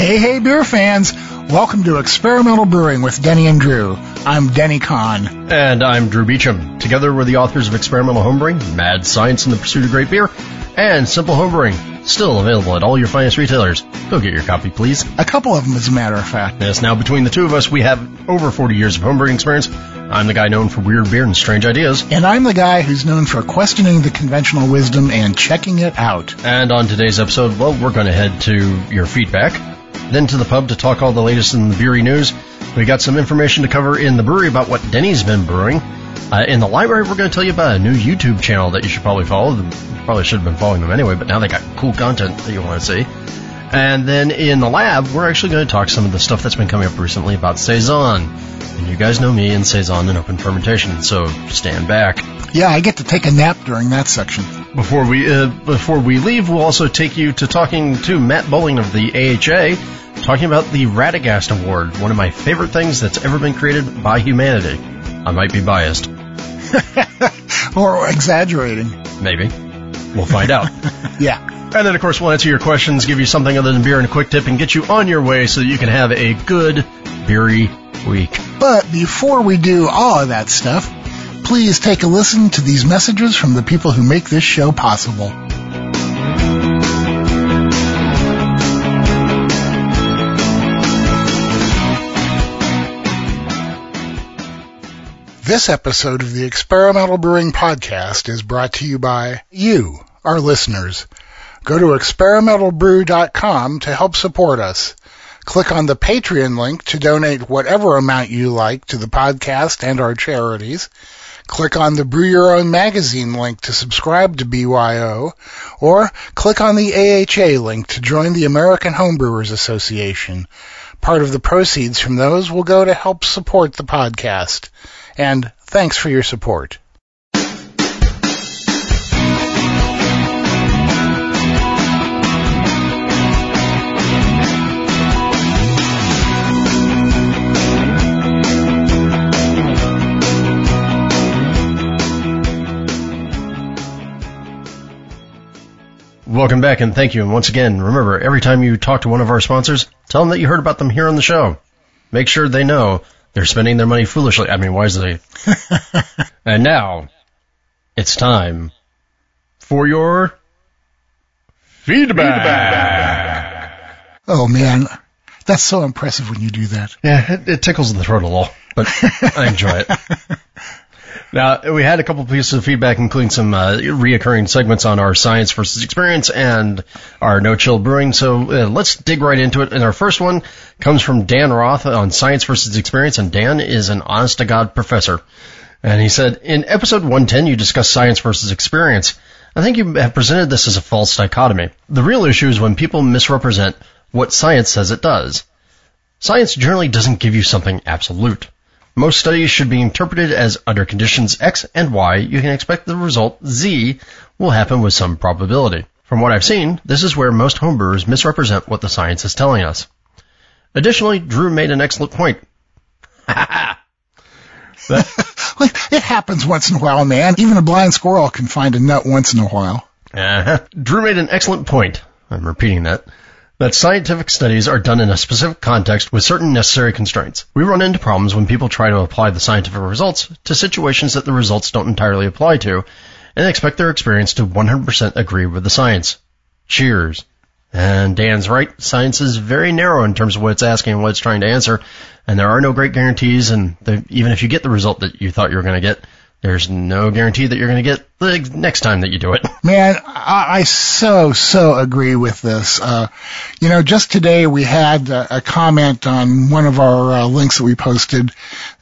Hey, hey, beer fans! Welcome to Experimental Brewing with Denny and Drew. I'm Denny Conn. And I'm Drew Beechum. Together we're the authors of Experimental Homebrewing, Mad Science in the Pursuit of Great Beer, and Simple Homebrewing. Still available at all your finest retailers. Go get your copy, please. A couple of them, as a matter of fact. Yes, now between the two of us, we have over 40 years of homebrewing experience. I'm the guy known for weird beer and strange ideas. And I'm the guy who's known for questioning the conventional wisdom and checking it out. And on today's episode, well, we're going to head to your feedback, then to the pub to talk all the latest in the brewery news. We got some information to cover in the brewery about what Denny's been brewing. Uh, in the library, we're going to tell you about a new YouTube channel that you should probably follow. You probably should have been following them anyway, but now they got cool content that you want to see. And then in the lab, we're actually going to talk some of the stuff that's been coming up recently about Saison. And you guys know me and Saison and open fermentation, so stand back. Yeah, I get to take a nap during that section. Before we uh, before we leave, we'll also take you to talking to Matt Bolling of the AHA, talking about the Radegast Award, one of my favorite things that's ever been created by humanity. I might be biased. or exaggerating. Maybe. We'll find out. yeah. And then, of course, we'll answer your questions, give you something other than beer and a quick tip, and get you on your way so that you can have a good beery week. But before we do all of that stuff, please take a listen to these messages from the people who make this show possible. This episode of the Experimental Brewing Podcast is brought to you by you, our listeners. Go to experimentalbrew.com to help support us. Click on the Patreon link to donate whatever amount you like to the podcast and our charities. Click on the Brew Your Own Magazine link to subscribe to BYO, or click on the AHA link to join the American Homebrewers Association. Part of the proceeds from those will go to help support the podcast. And thanks for your support. Welcome back and thank you. And once again, remember, every time you talk to one of our sponsors, tell them that you heard about them here on the show. Make sure they know they're spending their money foolishly. I mean, wisely. and now, it's time for your feedback. feedback. Oh man, that's so impressive when you do that. Yeah, it, it tickles the throat a little, but I enjoy it. Now, we had a couple pieces of feedback, including some uh, reoccurring segments on our science versus experience and our no chill brewing. So uh, let's dig right into it. And our first one comes from Dan Roth on science versus experience. And Dan is an honest to God professor. And he said, in episode 110, you discussed science versus experience. I think you have presented this as a false dichotomy. The real issue is when people misrepresent what science says it does. Science generally doesn't give you something absolute. Most studies should be interpreted as under conditions X and Y, you can expect the result Z will happen with some probability. From what I've seen, this is where most homebrewers misrepresent what the science is telling us. Additionally, Drew made an excellent point. it happens once in a while, man. Even a blind squirrel can find a nut once in a while. Uh-huh. Drew made an excellent point. I'm repeating that that scientific studies are done in a specific context with certain necessary constraints. We run into problems when people try to apply the scientific results to situations that the results don't entirely apply to and expect their experience to 100% agree with the science. Cheers. And Dan's right. Science is very narrow in terms of what it's asking and what it's trying to answer. And there are no great guarantees. And the, even if you get the result that you thought you were going to get, there's no guarantee that you're going to get the next time that you do it. Man, I, I so, so agree with this. Uh, you know, just today we had a, a comment on one of our uh, links that we posted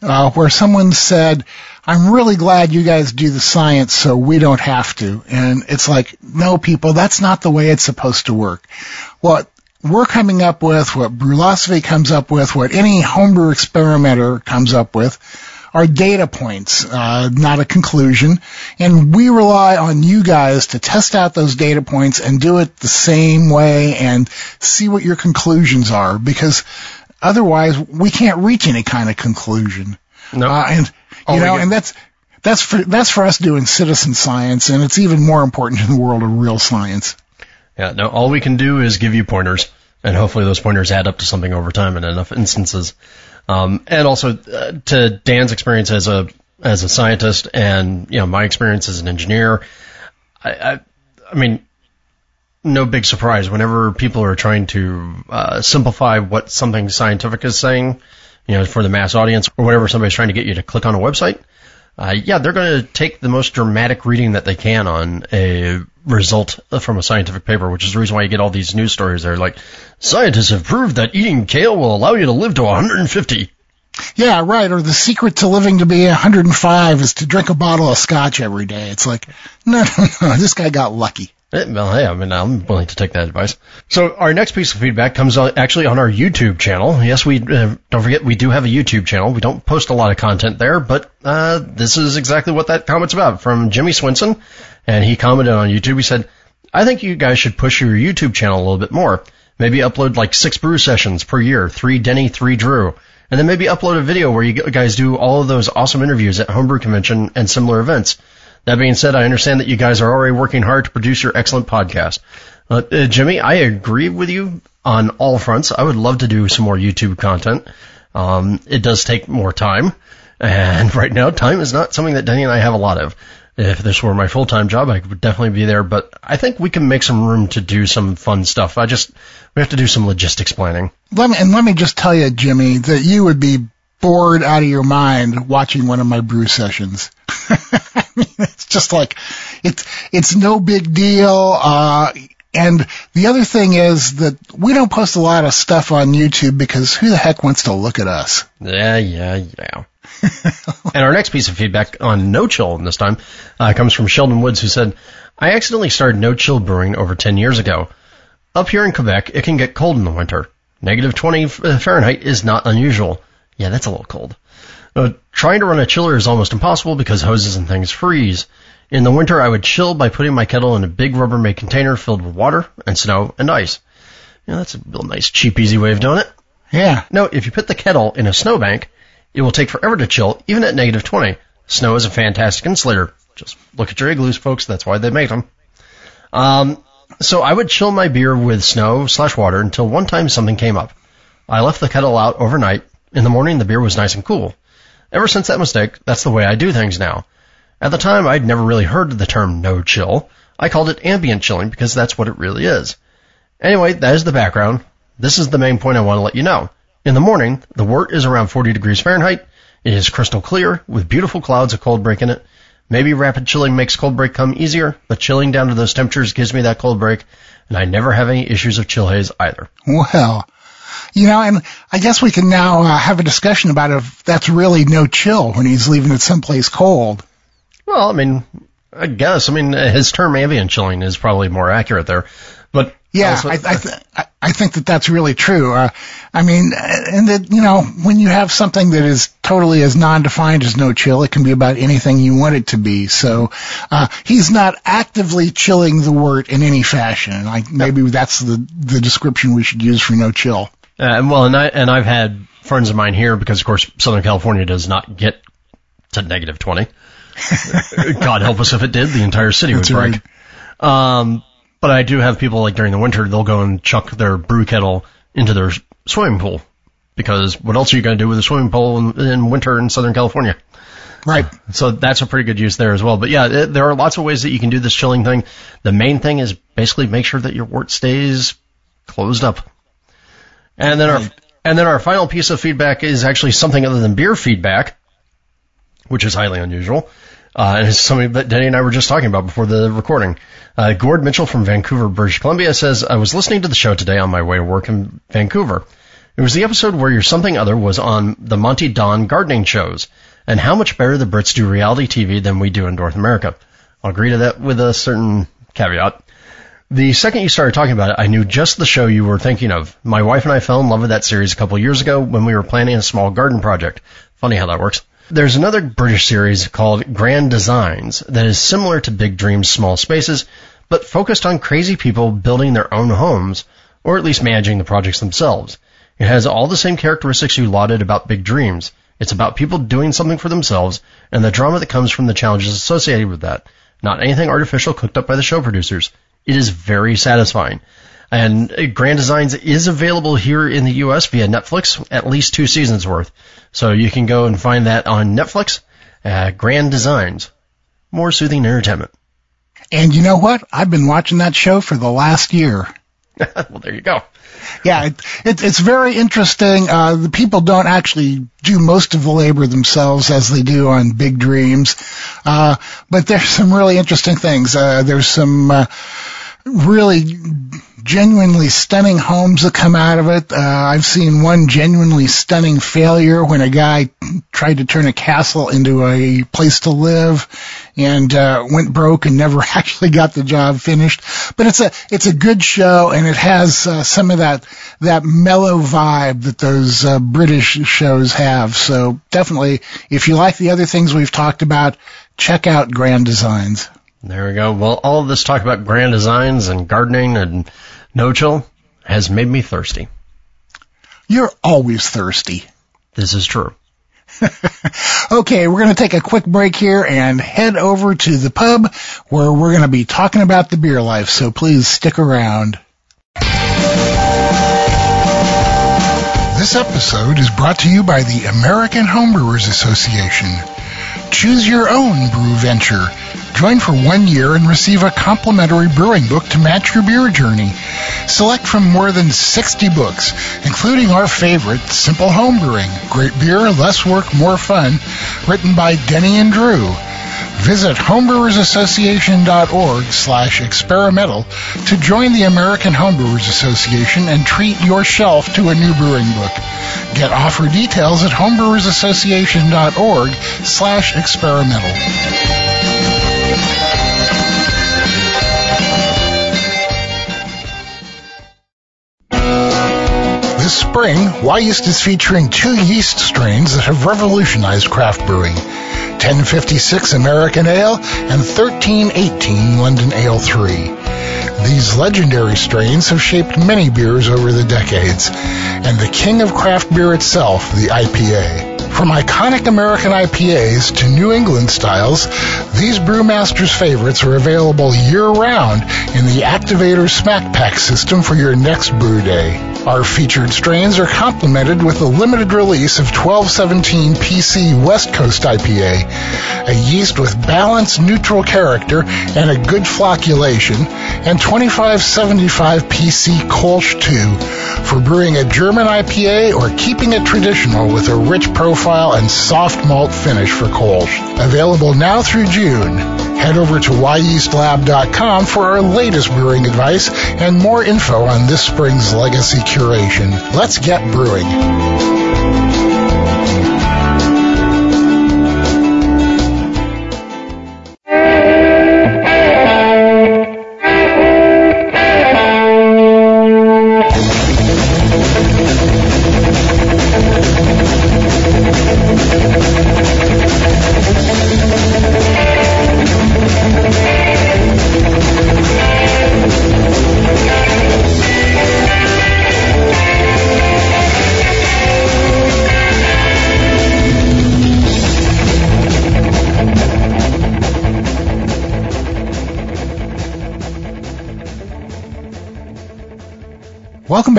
uh, where someone said, I'm really glad you guys do the science so we don't have to. And it's like, no people, that's not the way it's supposed to work. What we're coming up with, what Brülosophy comes up with, what any homebrew experimenter comes up with, are data points, uh, not a conclusion. And we rely on you guys to test out those data points and do it the same way and see what your conclusions are because otherwise we can't reach any kind of conclusion. No. Uh, and, you oh, know, and that's, that's for, that's for us doing citizen science and it's even more important in the world of real science. Yeah, no, all we can do is give you pointers. and hopefully those pointers add up to something over time in enough instances. Um, and also uh, to Dan's experience as a as a scientist, and you know my experience as an engineer, I, I, I mean, no big surprise. Whenever people are trying to uh, simplify what something scientific is saying, you know, for the mass audience, or whatever somebody's trying to get you to click on a website, uh, yeah, they're going to take the most dramatic reading that they can on a result from a scientific paper, which is the reason why you get all these news stories. They're like, scientists have proved that eating kale will allow you to live to 150. Yeah, right. Or the secret to living to be 105 is to drink a bottle of scotch every day. It's like, no, no, no. This guy got lucky. Eh, well, hey, I mean, I'm willing to take that advice. So our next piece of feedback comes actually on our YouTube channel. Yes, we uh, don't forget we do have a YouTube channel. We don't post a lot of content there, but uh, this is exactly what that comment's about from Jimmy Swinson, and he commented on YouTube. He said, "I think you guys should push your YouTube channel a little bit more. Maybe upload like six brew sessions per year, three Denny, three Drew." And then maybe upload a video where you guys do all of those awesome interviews at Homebrew Convention and similar events. That being said, I understand that you guys are already working hard to produce your excellent podcast. Uh, uh, Jimmy, I agree with you on all fronts. I would love to do some more YouTube content. Um, it does take more time, and right now, time is not something that Denny and I have a lot of. If this were my full-time job, I would definitely be there, but I think we can make some room to do some fun stuff. I just, we have to do some logistics planning. Let me, and let me just tell you, Jimmy, that you would be bored out of your mind watching one of my brew sessions. It's just like it's it's no big deal. Uh, and the other thing is that we don't post a lot of stuff on YouTube because who the heck wants to look at us? Yeah, yeah, yeah. and our next piece of feedback on no chill this time uh, comes from Sheldon Woods, who said, "I accidentally started no chill brewing over 10 years ago. Up here in Quebec, it can get cold in the winter. Negative 20 uh, Fahrenheit is not unusual. Yeah, that's a little cold. Uh, trying to run a chiller is almost impossible because hoses and things freeze. In the winter, I would chill by putting my kettle in a big Rubbermaid container filled with water and snow and ice. Yeah, that's a real nice, cheap, easy way of doing it. Yeah. No, if you put the kettle in a snowbank, it will take forever to chill, even at negative 20. Snow is a fantastic insulator. Just look at your igloos, folks. That's why they make them. Um, so I would chill my beer with snow slash water until one time something came up. I left the kettle out overnight. In the morning, the beer was nice and cool. Ever since that mistake, that's the way I do things now. At the time, I'd never really heard the term no chill. I called it ambient chilling because that's what it really is. Anyway, that is the background. This is the main point I want to let you know. In the morning, the wort is around 40 degrees Fahrenheit. It is crystal clear with beautiful clouds of cold break in it. Maybe rapid chilling makes cold break come easier, but chilling down to those temperatures gives me that cold break, and I never have any issues of chill haze either. Well, you know, and I guess we can now uh, have a discussion about if that's really no chill when he's leaving it someplace cold. Well, I mean, I guess. I mean, his term ambient chilling is probably more accurate there. But yeah, also, I, I, th- I think that that's really true. Uh, I mean, and that, you know, when you have something that is totally as non-defined as no chill, it can be about anything you want it to be. So, uh, he's not actively chilling the wort in any fashion. Like maybe that's the, the description we should use for no chill. Uh, well, and I and I've had friends of mine here because, of course, Southern California does not get to negative twenty. God help us if it did, the entire city would break. Right. Um, but I do have people like during the winter, they'll go and chuck their brew kettle into their swimming pool because what else are you going to do with a swimming pool in, in winter in Southern California? Right. So that's a pretty good use there as well. But yeah, it, there are lots of ways that you can do this chilling thing. The main thing is basically make sure that your wort stays closed up. And then our and then our final piece of feedback is actually something other than beer feedback, which is highly unusual. Uh, and it's something that Denny and I were just talking about before the recording. Uh, Gord Mitchell from Vancouver, British Columbia says, I was listening to the show today on my way to work in Vancouver. It was the episode where your something other was on the Monty Don gardening shows and how much better the Brits do reality TV than we do in North America. I'll agree to that with a certain caveat. The second you started talking about it, I knew just the show you were thinking of. My wife and I fell in love with that series a couple years ago when we were planning a small garden project. Funny how that works. There's another British series called Grand Designs that is similar to Big Dreams Small Spaces, but focused on crazy people building their own homes, or at least managing the projects themselves. It has all the same characteristics you lauded about Big Dreams. It's about people doing something for themselves and the drama that comes from the challenges associated with that. Not anything artificial cooked up by the show producers. It is very satisfying. And Grand Designs is available here in the U.S. via Netflix, at least two seasons worth. So you can go and find that on Netflix. Uh, Grand Designs. More soothing entertainment. And you know what? I've been watching that show for the last year. well, there you go. Yeah, it, it, it's very interesting. Uh, the people don't actually do most of the labor themselves as they do on Big Dreams. Uh, but there's some really interesting things. Uh, there's some, uh, really genuinely stunning homes that come out of it. Uh, I've seen one genuinely stunning failure when a guy tried to turn a castle into a place to live and uh, went broke and never actually got the job finished. But it's a it's a good show and it has uh, some of that that mellow vibe that those uh, British shows have. So definitely, if you like the other things we've talked about, check out Grand Designs. There we go. Well, all of this talk about grand designs and gardening and no chill has made me thirsty. You're always thirsty. This is true. okay, we're going to take a quick break here and head over to the pub where we're going to be talking about the beer life, so please stick around. This episode is brought to you by the American Homebrewers Association. Choose your own brew venture Join for one year and receive a complimentary brewing book to match your beer journey. Select from more than 60 books, including our favorite, Simple Homebrewing, Great Beer, Less Work, More Fun, written by Denny and Drew. Visit homebrewersassociation.org slash experimental to join the American Homebrewers Association and treat your shelf to a new brewing book. Get offer details at homebrewersassociation.org slash experimental. This spring, Wyeast is featuring two yeast strains that have revolutionized craft brewing. 1056 American Ale and 1318 London Ale 3. These legendary strains have shaped many beers over the decades, and the king of craft beer itself, the IPA. From iconic American IPAs to New England styles, these Brewmaster's favorites are available year-round in the Activator Smack Pack system for your next brew day. Our featured strains are complemented with a limited release of 1217 PC West Coast IPA, a yeast with balanced neutral character and a good flocculation, and 2575 PC Kolsch 2 for brewing a German IPA or keeping it traditional with a rich profile profile and soft malt finish for Kolsch. Available now through June. Head over to wyeastlab.com for our latest brewing advice and more info on this spring's legacy curation. Let's get brewing.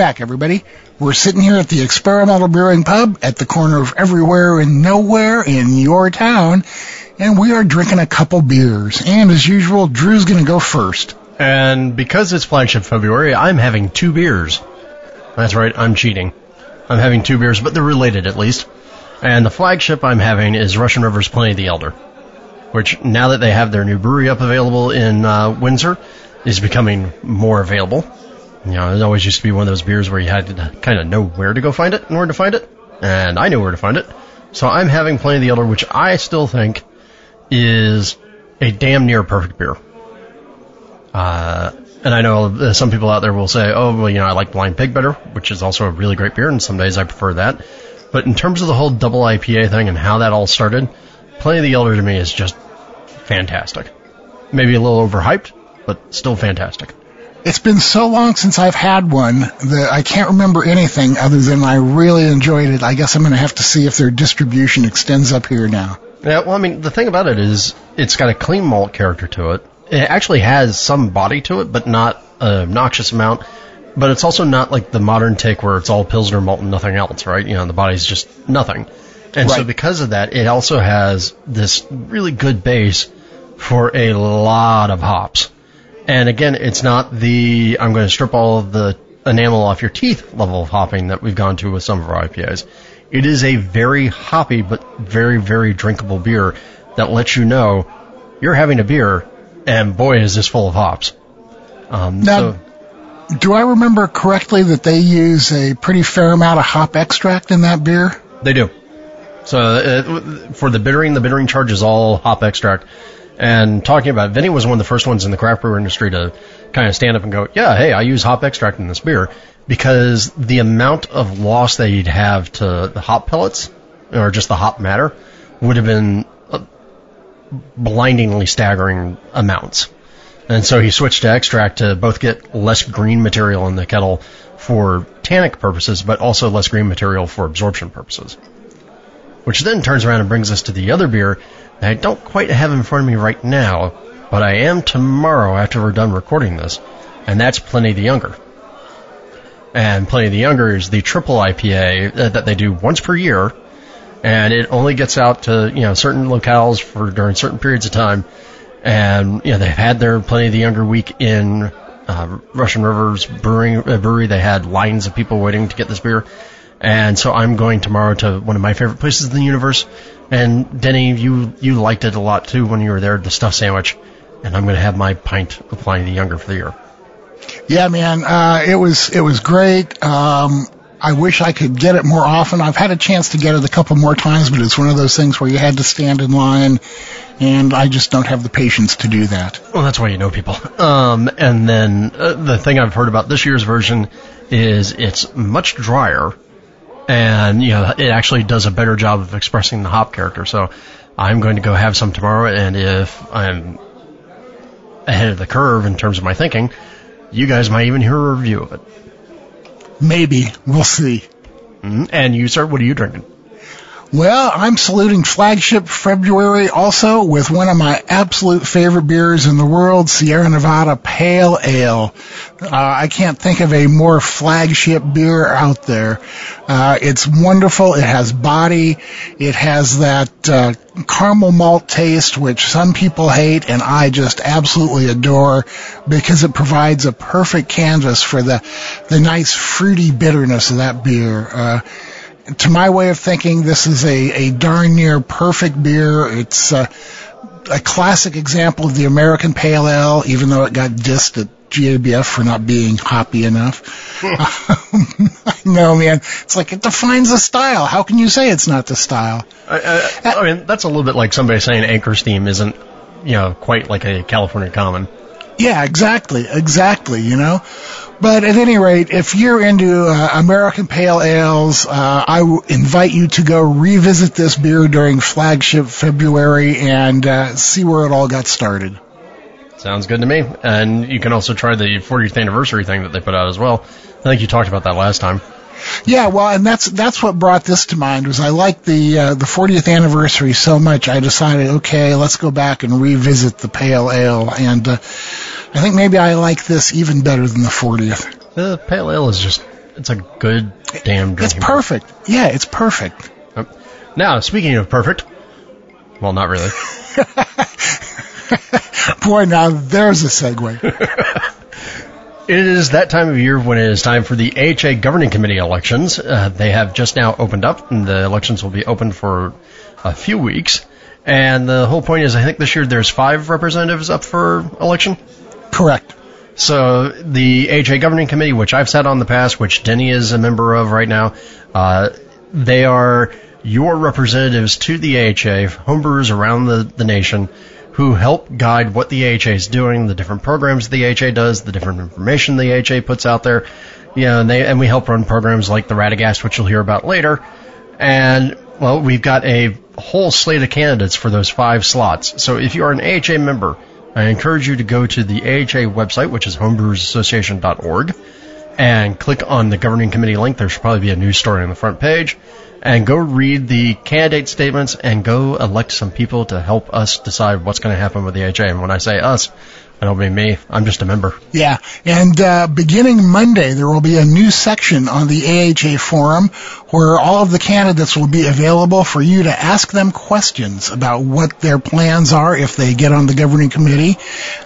Back, everybody. We're sitting here at the Experimental Brewing Pub at the corner of everywhere and nowhere in your town, and we are drinking a couple beers. And as usual, Drew's going to go first. And because it's flagship February, I'm having two beers. That's right, I'm cheating. I'm having two beers, but they're related at least. And the flagship I'm having is Russian River's Pliny the Elder, which now that they have their new brewery up available in uh, Windsor, is becoming more available. You know, it always used to be one of those beers where you had to kind of know where to go find it in order to find it, and I knew where to find it. So I'm having Pliny the Elder, which I still think is a damn near perfect beer. Uh, and I know some people out there will say, oh, well, you know, I like Blind Pig better, which is also a really great beer, and some days I prefer that. But in terms of the whole double IPA thing and how that all started, Pliny the Elder to me is just fantastic. Maybe a little overhyped, but still fantastic. It's been so long since I've had one that I can't remember anything other than I really enjoyed it. I guess I'm going to have to see if their distribution extends up here now. Yeah, well, I mean, the thing about it is it's got a clean malt character to it. It actually has some body to it, but not a obnoxious amount. but it's also not like the modern take where it's all Pilsner malt and nothing else, right? You know, the body's just nothing. And so because of that, it also has this really good base for a lot of hops. And again, it's not the I'm going to strip all of the enamel off your teeth level of hopping that we've gone to with some of our IPAs. It is a very hoppy but very very drinkable beer that lets you know you're having a beer, and boy is this full of hops. Um, Now, so Do I remember correctly that they use a pretty fair amount of hop extract in that beer? They do. So uh, for the bittering, the bittering charge is all hop extract. And talking about it, Vinnie was one of the first ones in the craft brewer industry to kind of stand up and go, yeah, hey, I use hop extract in this beer because the amount of loss that you'd have to the hop pellets or just the hop matter would have been blindingly staggering amounts. And so he switched to extract to both get less green material in the kettle for tannic purposes, but also less green material for absorption purposes. Which then turns around and brings us to the other beer I don't quite have in front of me right now, but I am tomorrow after we're done recording this, and that's Pliny the Younger. And Pliny the Younger is the triple IPA that they do once per year, and it only gets out to you know certain locales for during certain periods of time. And you know they've had their Pliny the Younger week in uh, Russian Rivers Brewing uh, Brewery. They had lines of people waiting to get this beer, and so I'm going tomorrow to one of my favorite places in the universe. And Denny, you you liked it a lot too when you were there, the stuffed sandwich. And I'm going to have my pint of Pliny the Younger for the year. Yeah, man, uh, it was it was great. Um, I wish I could get it more often. I've had a chance to get it a couple more times, but it's one of those things where you had to stand in line, and I just don't have the patience to do that. Well, that's why you know people. Um, and then uh, the thing I've heard about this year's version is it's much drier, and you know it actually does a better job of expressing the hop character. So I'm going to go have some tomorrow, and if I'm ahead of the curve in terms of my thinking, you guys might even hear a review of it. Maybe we'll see. Mhm. And you, sir, what are you drinking? Well, I'm saluting flagship February also with one of my absolute favorite beers in the world, Sierra Nevada Pale Ale. Uh, I can't think of a more flagship beer out there. Uh, it's wonderful. It has body. It has that uh, caramel malt taste, which some people hate, and I just absolutely adore because it provides a perfect canvas for the the nice fruity bitterness of that beer. To my way of thinking, this is a, a darn near perfect beer. It's uh, a classic example of the American Pale Ale, even though it got dissed at GABF for not being hoppy enough. no, man. It's like it defines the style. How can you say it's not the style? I, I, I mean, that's a little bit like somebody saying Anchor Steam isn't, you know, quite like a California Common. Yeah, exactly, exactly, you know. But at any rate, if you're into uh, American Pale Ales, uh, I w- invite you to go revisit this beer during flagship February and uh, see where it all got started. Sounds good to me. And you can also try the 40th anniversary thing that they put out as well. I think you talked about that last time. Yeah, well, and that's that's what brought this to mind was I liked the uh, the 40th anniversary so much I decided okay, let's go back and revisit the Pale Ale, and uh, I think maybe I like this even better than the 40th. The pale ale is just, it's a good damn drinking. It's perfect. Yeah, it's perfect. beer. Now, speaking of perfect, well, not really. Boy, now there's a segue. It is that time of year when it is time for the AHA Governing Committee elections. Uh, they have just now opened up, and the elections will be open for a few weeks. And the whole point is, I think this year there's five representatives up for election. Correct. So the AHA Governing Committee, which I've sat on in the past, which Denny is a member of right now, uh, they are your representatives to the AHA, homebrewers around the, the nation, who help guide what the AHA is doing, the different programs the AHA does, the different information the AHA puts out there. Know, and, they, and we help run programs like the Radegast, which you'll hear about later. And, well, we've got a whole slate of candidates for those five slots. So if you are an AHA member, I encourage you to go to the AHA website, which is homebrewersassociation.org, and click on the governing committee link. There should probably be a news story on the front page. And go read the candidate statements and go elect some people to help us decide what's going to happen with the AHA. And when I say us, That'll be me. I'm just a member. Yeah, and uh, beginning Monday, there will be a new section on the AHA forum where all of the candidates will be available for you to ask them questions about what their plans are if they get on the governing committee.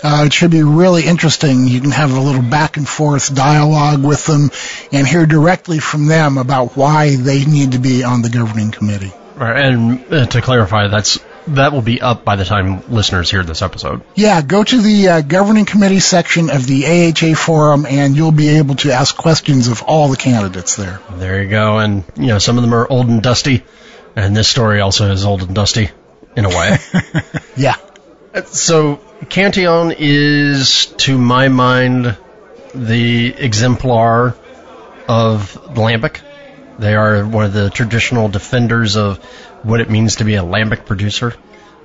Uh, it should be really interesting. You can have a little back and forth dialogue with them and hear directly from them about why they need to be on the governing committee. Right, and uh, to clarify, that's that will be up by the time listeners hear this episode. Yeah, go to the uh, governing committee section of the AHA forum, and you'll be able to ask questions of all the candidates there. There you go, and you know some of them are old and dusty, and this story also is old and dusty in a way. yeah. So Cantillon is, to my mind, the exemplar of lambic. They are one of the traditional defenders of what it means to be a lambic producer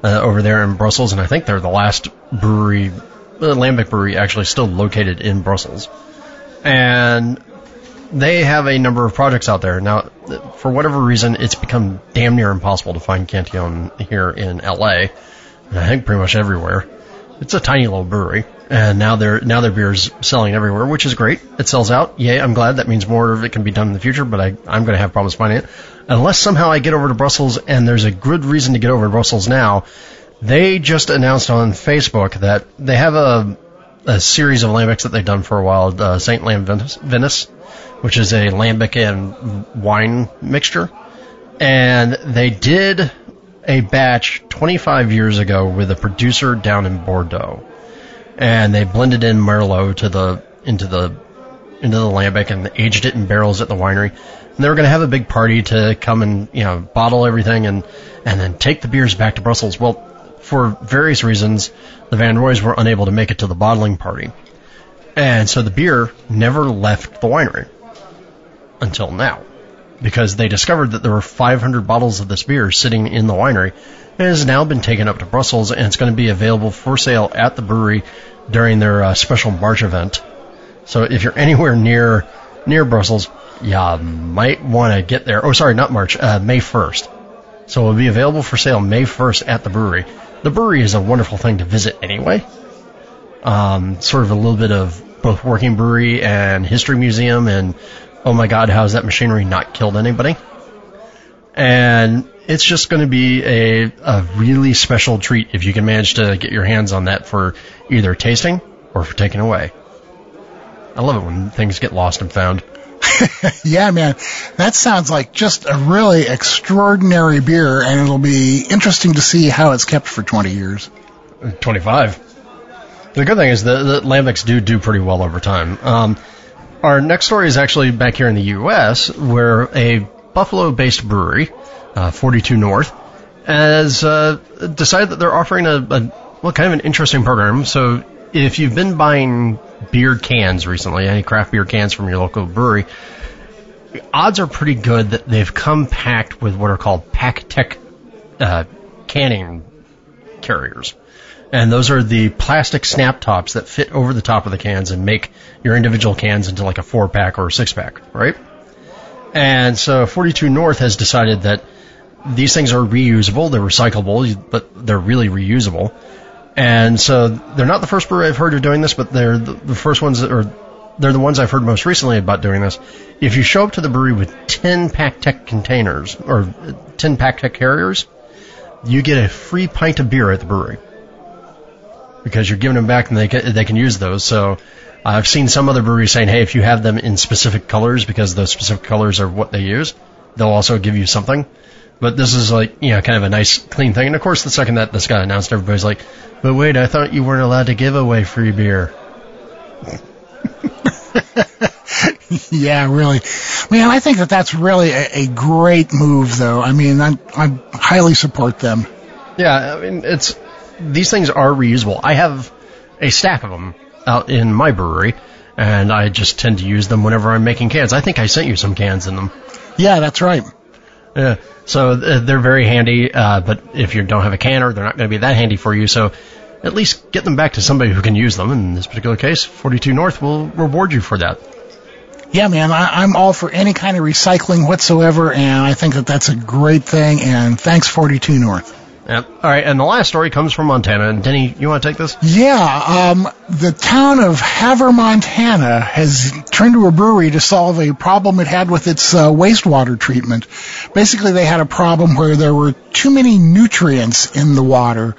uh, over there in Brussels, and I think they're the last brewery, uh, lambic brewery, actually still located in Brussels. And they have a number of projects out there. Now, for whatever reason, it's become damn near impossible to find Cantillon here in LA, and I think pretty much everywhere. It's a tiny little brewery, and now their now their beer is selling everywhere, which is great. It sells out. Yay! I'm glad. That means more of it can be done in the future, but I I'm going to have problems finding it unless somehow I get over to Brussels, and there's a good reason to get over to Brussels now. They just announced on Facebook that they have a a series of lambics that they've done for a while, uh, Saint Lamvinus, Venice, which is a lambic and wine mixture, and they did a batch 25 years ago with a producer down in Bordeaux, and they blended in Merlot to the into the into the lambic and aged it in barrels at the winery. And they were going to have a big party to come and you know bottle everything and and then take the beers back to Brussels. Well, for various reasons, the Van Roys were unable to make it to the bottling party, and so the beer never left the winery until now because they discovered that there were 500 bottles of this beer sitting in the winery. It has now been taken up to Brussels and it's going to be available for sale at the brewery during their uh, special March event. So if you're anywhere near near Brussels, you might want to get there. Oh, sorry, not March, uh, May 1st. So it'll be available for sale May 1st at the brewery. The brewery is a wonderful thing to visit anyway. Um, sort of a little bit of both working brewery and history museum and oh my god, how has that machinery not killed anybody? And it's just going to be a, a really special treat if you can manage to get your hands on that for either tasting or for taking away. I love it when things get lost and found. yeah, man. That sounds like just a really extraordinary beer, and it'll be interesting to see how it's kept for 20 years. 25. The good thing is that the lambics do do pretty well over time. Um, our next story is actually back here in the U.S., where a Buffalo-based brewery, uh, 42 North, has uh, decided that they're offering a, a well, kind of an interesting program. So if you've been buying beer cans recently, any craft beer cans from your local brewery, odds are pretty good that they've come packed with what are called PakTech uh, canning carriers. And those are the plastic snap tops that fit over the top of the cans and make your individual cans into like a four pack or a six pack, right? And so 42 North has decided that these things are reusable, they're recyclable, but they're really reusable. And so they're not the first brewery I've heard of doing this, but they're the, first ones that are, they're the ones I've heard most recently about doing this. If you show up to the brewery with 10 PakTech containers, or 10 PakTech carriers, you get a free pint of beer at the brewery because you're giving them back and they can, they can use those. So I've seen some other breweries saying, hey, if you have them in specific colors because those specific colors are what they use, they'll also give you something. But this is like, you know, kind of a nice, clean thing. And of course, the second that this got announced, everybody's like, but wait, I thought you weren't allowed to give away free beer. yeah, really. Man, I think that that's really a, a great move, though. I mean, I, I highly support them. Yeah, I mean, it's these things are reusable. I have a stack of them out in my brewery, and I just tend to use them whenever I'm making cans. I think I sent you some cans in them. Yeah, that's right. Yeah, so uh, they're very handy, uh, but if you don't have a canner, they're not going to be that handy for you. So at least get them back to somebody who can use them. In this particular case, 42 North will reward you for that. Yeah, man, I, I'm all for any kind of recycling whatsoever, and I think that that's a great thing. And thanks, 42 North. Yep. All right, and the last story comes from Montana. And Denny, you want to take this? Yeah, um, the town of Havre, Montana, has turned to a brewery to solve a problem it had with its uh, wastewater treatment. Basically, they had a problem where there were too many nutrients in the water,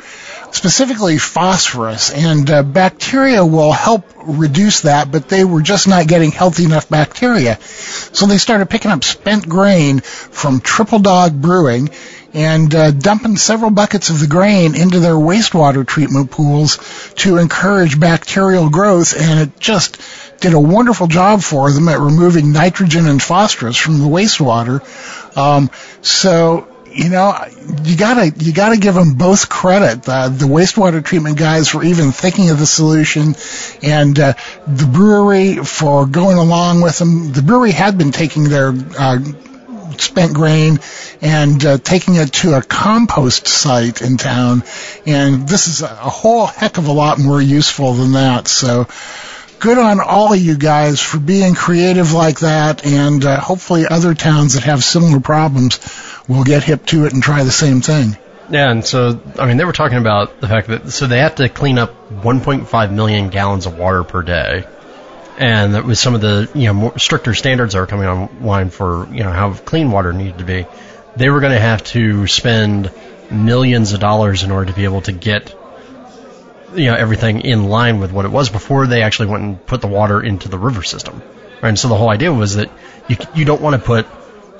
specifically phosphorus, and uh, bacteria will help reduce that, but they were just not getting healthy enough bacteria. So they started picking up spent grain from Triple Dog Brewing and uh, dumping several buckets of the grain into their wastewater treatment pools to encourage bacterial growth, and it just did a wonderful job for them at removing nitrogen and phosphorus from the wastewater. Um, so you know, you gotta you gotta give them both credit. Uh, the wastewater treatment guys for even thinking of the solution, and uh, the brewery for going along with them. The brewery had been taking their uh, spent grain and uh, taking it to a compost site in town. And this is a whole heck of a lot more useful than that. So good on all of you guys for being creative like that. And uh, hopefully other towns that have similar problems will get hip to it and try the same thing. Yeah, and so I mean they were talking about the fact that so they have to clean up 1.5 million gallons of water per day and that with some of the you know more stricter standards that are coming online for you know how clean water needed to be, they were going to have to spend millions of dollars in order to be able to get you know everything in line with what it was before they actually went and put the water into the river system. Right? And so the whole idea was that you you don't want to put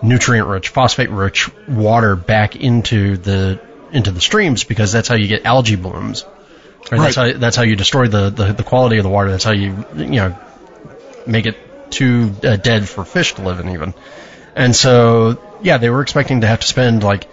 nutrient rich, phosphate rich water back into the into the streams because that's how you get algae blooms. Right? right. That's how that's how you destroy the, the the quality of the water. That's how you you know make it too uh, dead for fish to live in even. And so, yeah, they were expecting to have to spend like,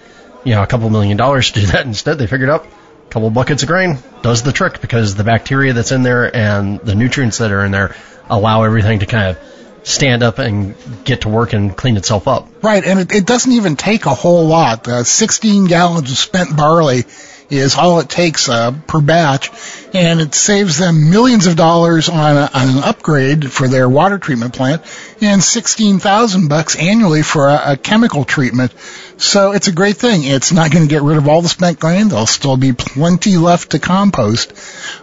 you know, a couple million dollars to do that. Instead, they figured out a couple buckets of grain does the trick because the bacteria that's in there and the nutrients that are in there allow everything to kind of stand up and get to work and clean itself up. Right, and it, it doesn't even take a whole lot. Uh, 16 gallons of spent barley is all it takes uh, per batch, and it saves them millions of dollars on, a, on an upgrade for their water treatment plant, and sixteen thousand bucks annually for a, a chemical treatment. So it's a great thing. It's not going to get rid of all the spent grain. There'll still be plenty left to compost,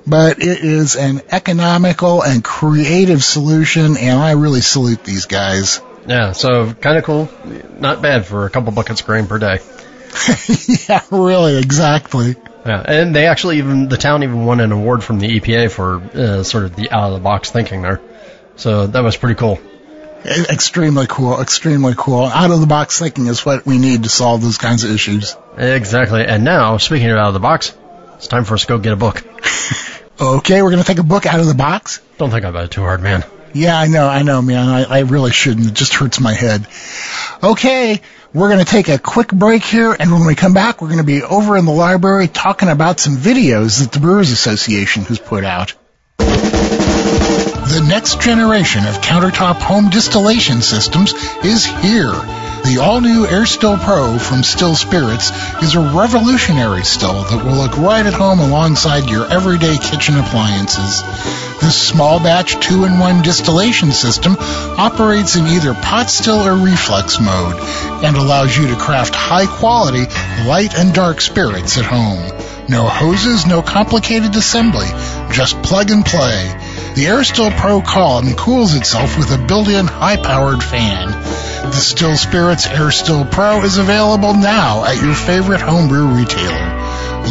but it is an economical and creative solution, and I really salute these guys. Yeah, so kind of cool. Not bad for a couple buckets of grain per day. yeah, really, exactly. Yeah, and they actually even the town even won an award from the EPA for uh, sort of the out of the box thinking there. So that was pretty cool. Extremely cool, extremely cool. Out of the box thinking is what we need to solve those kinds of issues. Exactly. And now, speaking of out of the box, it's time for us to go get a book. okay, we're going to take a book out of the box. Don't think about it too hard, man. Yeah, I know, I know, man. I, I really shouldn't. It just hurts my head. Okay, we're going to take a quick break here, and when we come back, we're going to be over in the library talking about some videos that the Brewers Association has put out. The next generation of countertop home distillation systems is here. The all-new Air Still Pro from Still Spirits is a revolutionary still that will look right at home alongside your everyday kitchen appliances. This small batch 2-in-1 distillation system operates in either pot still or reflux mode and allows you to craft high quality light and dark spirits at home. No hoses, no complicated assembly, just plug and play. The Air Still Pro column cools itself with a built-in high-powered fan. The Still Spirits Air Still Pro is available now at your favorite homebrew retailer.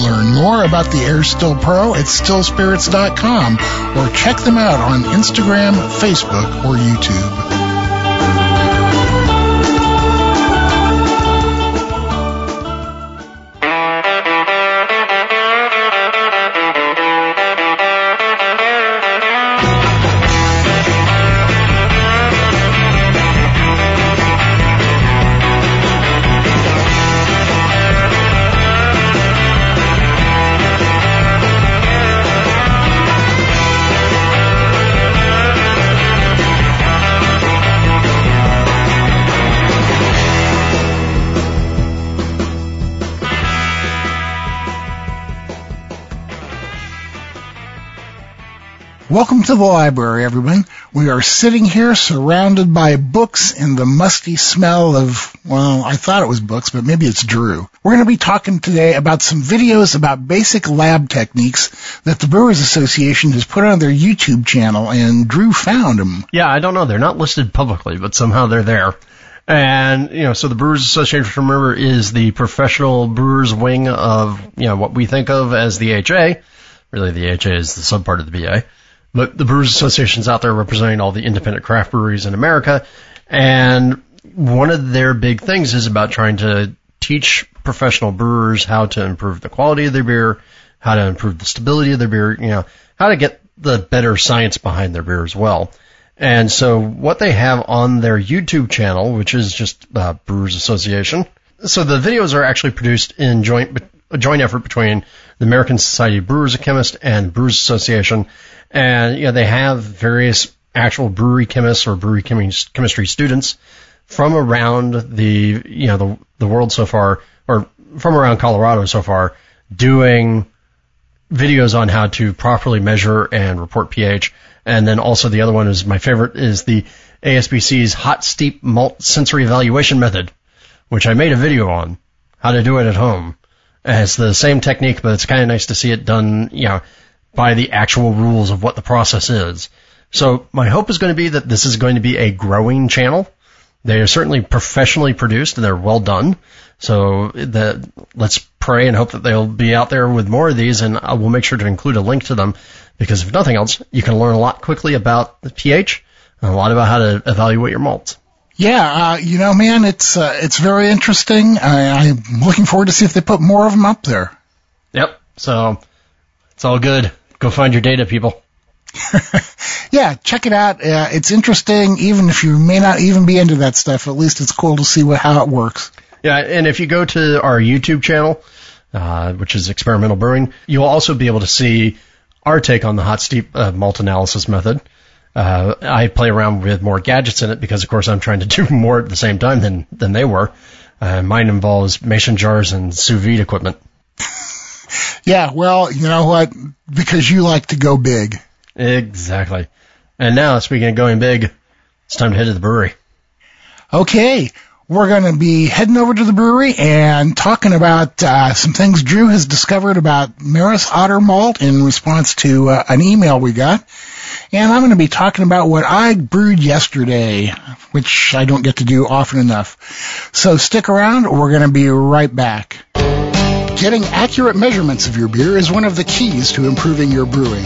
Learn more about the Air Still Pro at stillspirits.com or check them out on Instagram, Facebook, or YouTube. Welcome to the library, everyone. We are sitting here surrounded by books and the musty smell of, well, I thought it was books, but maybe it's Drew. We're going to be talking today about some videos about basic lab techniques that the Brewers Association has put on their YouTube channel, and Drew found them. Yeah, I don't know. They're not listed publicly, but somehow they're there. And, you know, so the Brewers Association, remember, is the professional brewers wing of, you know, what we think of as the HA. Really, the HA is the subpart of the BA. But the Brewers Association's out there representing all the independent craft breweries in America. And one of their big things is about trying to teach professional brewers how to improve the quality of their beer, how to improve the stability of their beer, you know, how to get the better science behind their beer as well. And so what they have on their YouTube channel, which is just uh, Brewers Association, so the videos are actually produced in joint a joint effort between the American Society of Brewers and Chemists and Brewers Association, and you know they have various actual brewery chemists or brewery chemistry students from around the you know the the world so far, or from around Colorado so far, doing videos on how to properly measure and report pH. And then also the other one is my favorite is the ASBC's hot steep malt sensory evaluation method, which I made a video on how to do it at home. And it's the same technique, but it's kind of nice to see it done, you know, by the actual rules of what the process is. So my hope is going to be that this is going to be a growing channel. They are certainly professionally produced and they're well done. So the, let's pray and hope that they'll be out there with more of these and I will make sure to include a link to them because if nothing else, you can learn a lot quickly about the pH and a lot about how to evaluate your malts. Yeah, uh, you know, man, it's uh, it's very interesting. I, I'm looking forward to see if they put more of them up there. Yep. So it's all good. Go find your data, people. yeah, check it out. Uh, it's interesting, even if you may not even be into that stuff. At least it's cool to see what, how it works. Yeah, and if you go to our YouTube channel, uh, which is Experimental Brewing, you'll also be able to see our take on the hot steep uh, malt analysis method. Uh, I play around with more gadgets in it because, of course, I'm trying to do more at the same time than than they were. Uh, mine involves mason jars and sous vide equipment. Yeah, well, you know what? Because you like to go big. Exactly. And now, speaking of going big, it's time to head to the brewery. Okay. We're going to be heading over to the brewery and talking about uh, some things Drew has discovered about Maris Otter malt in response to uh, an email we got. And I'm going to be talking about what I brewed yesterday, which I don't get to do often enough. So stick around, we're going to be right back. Getting accurate measurements of your beer is one of the keys to improving your brewing.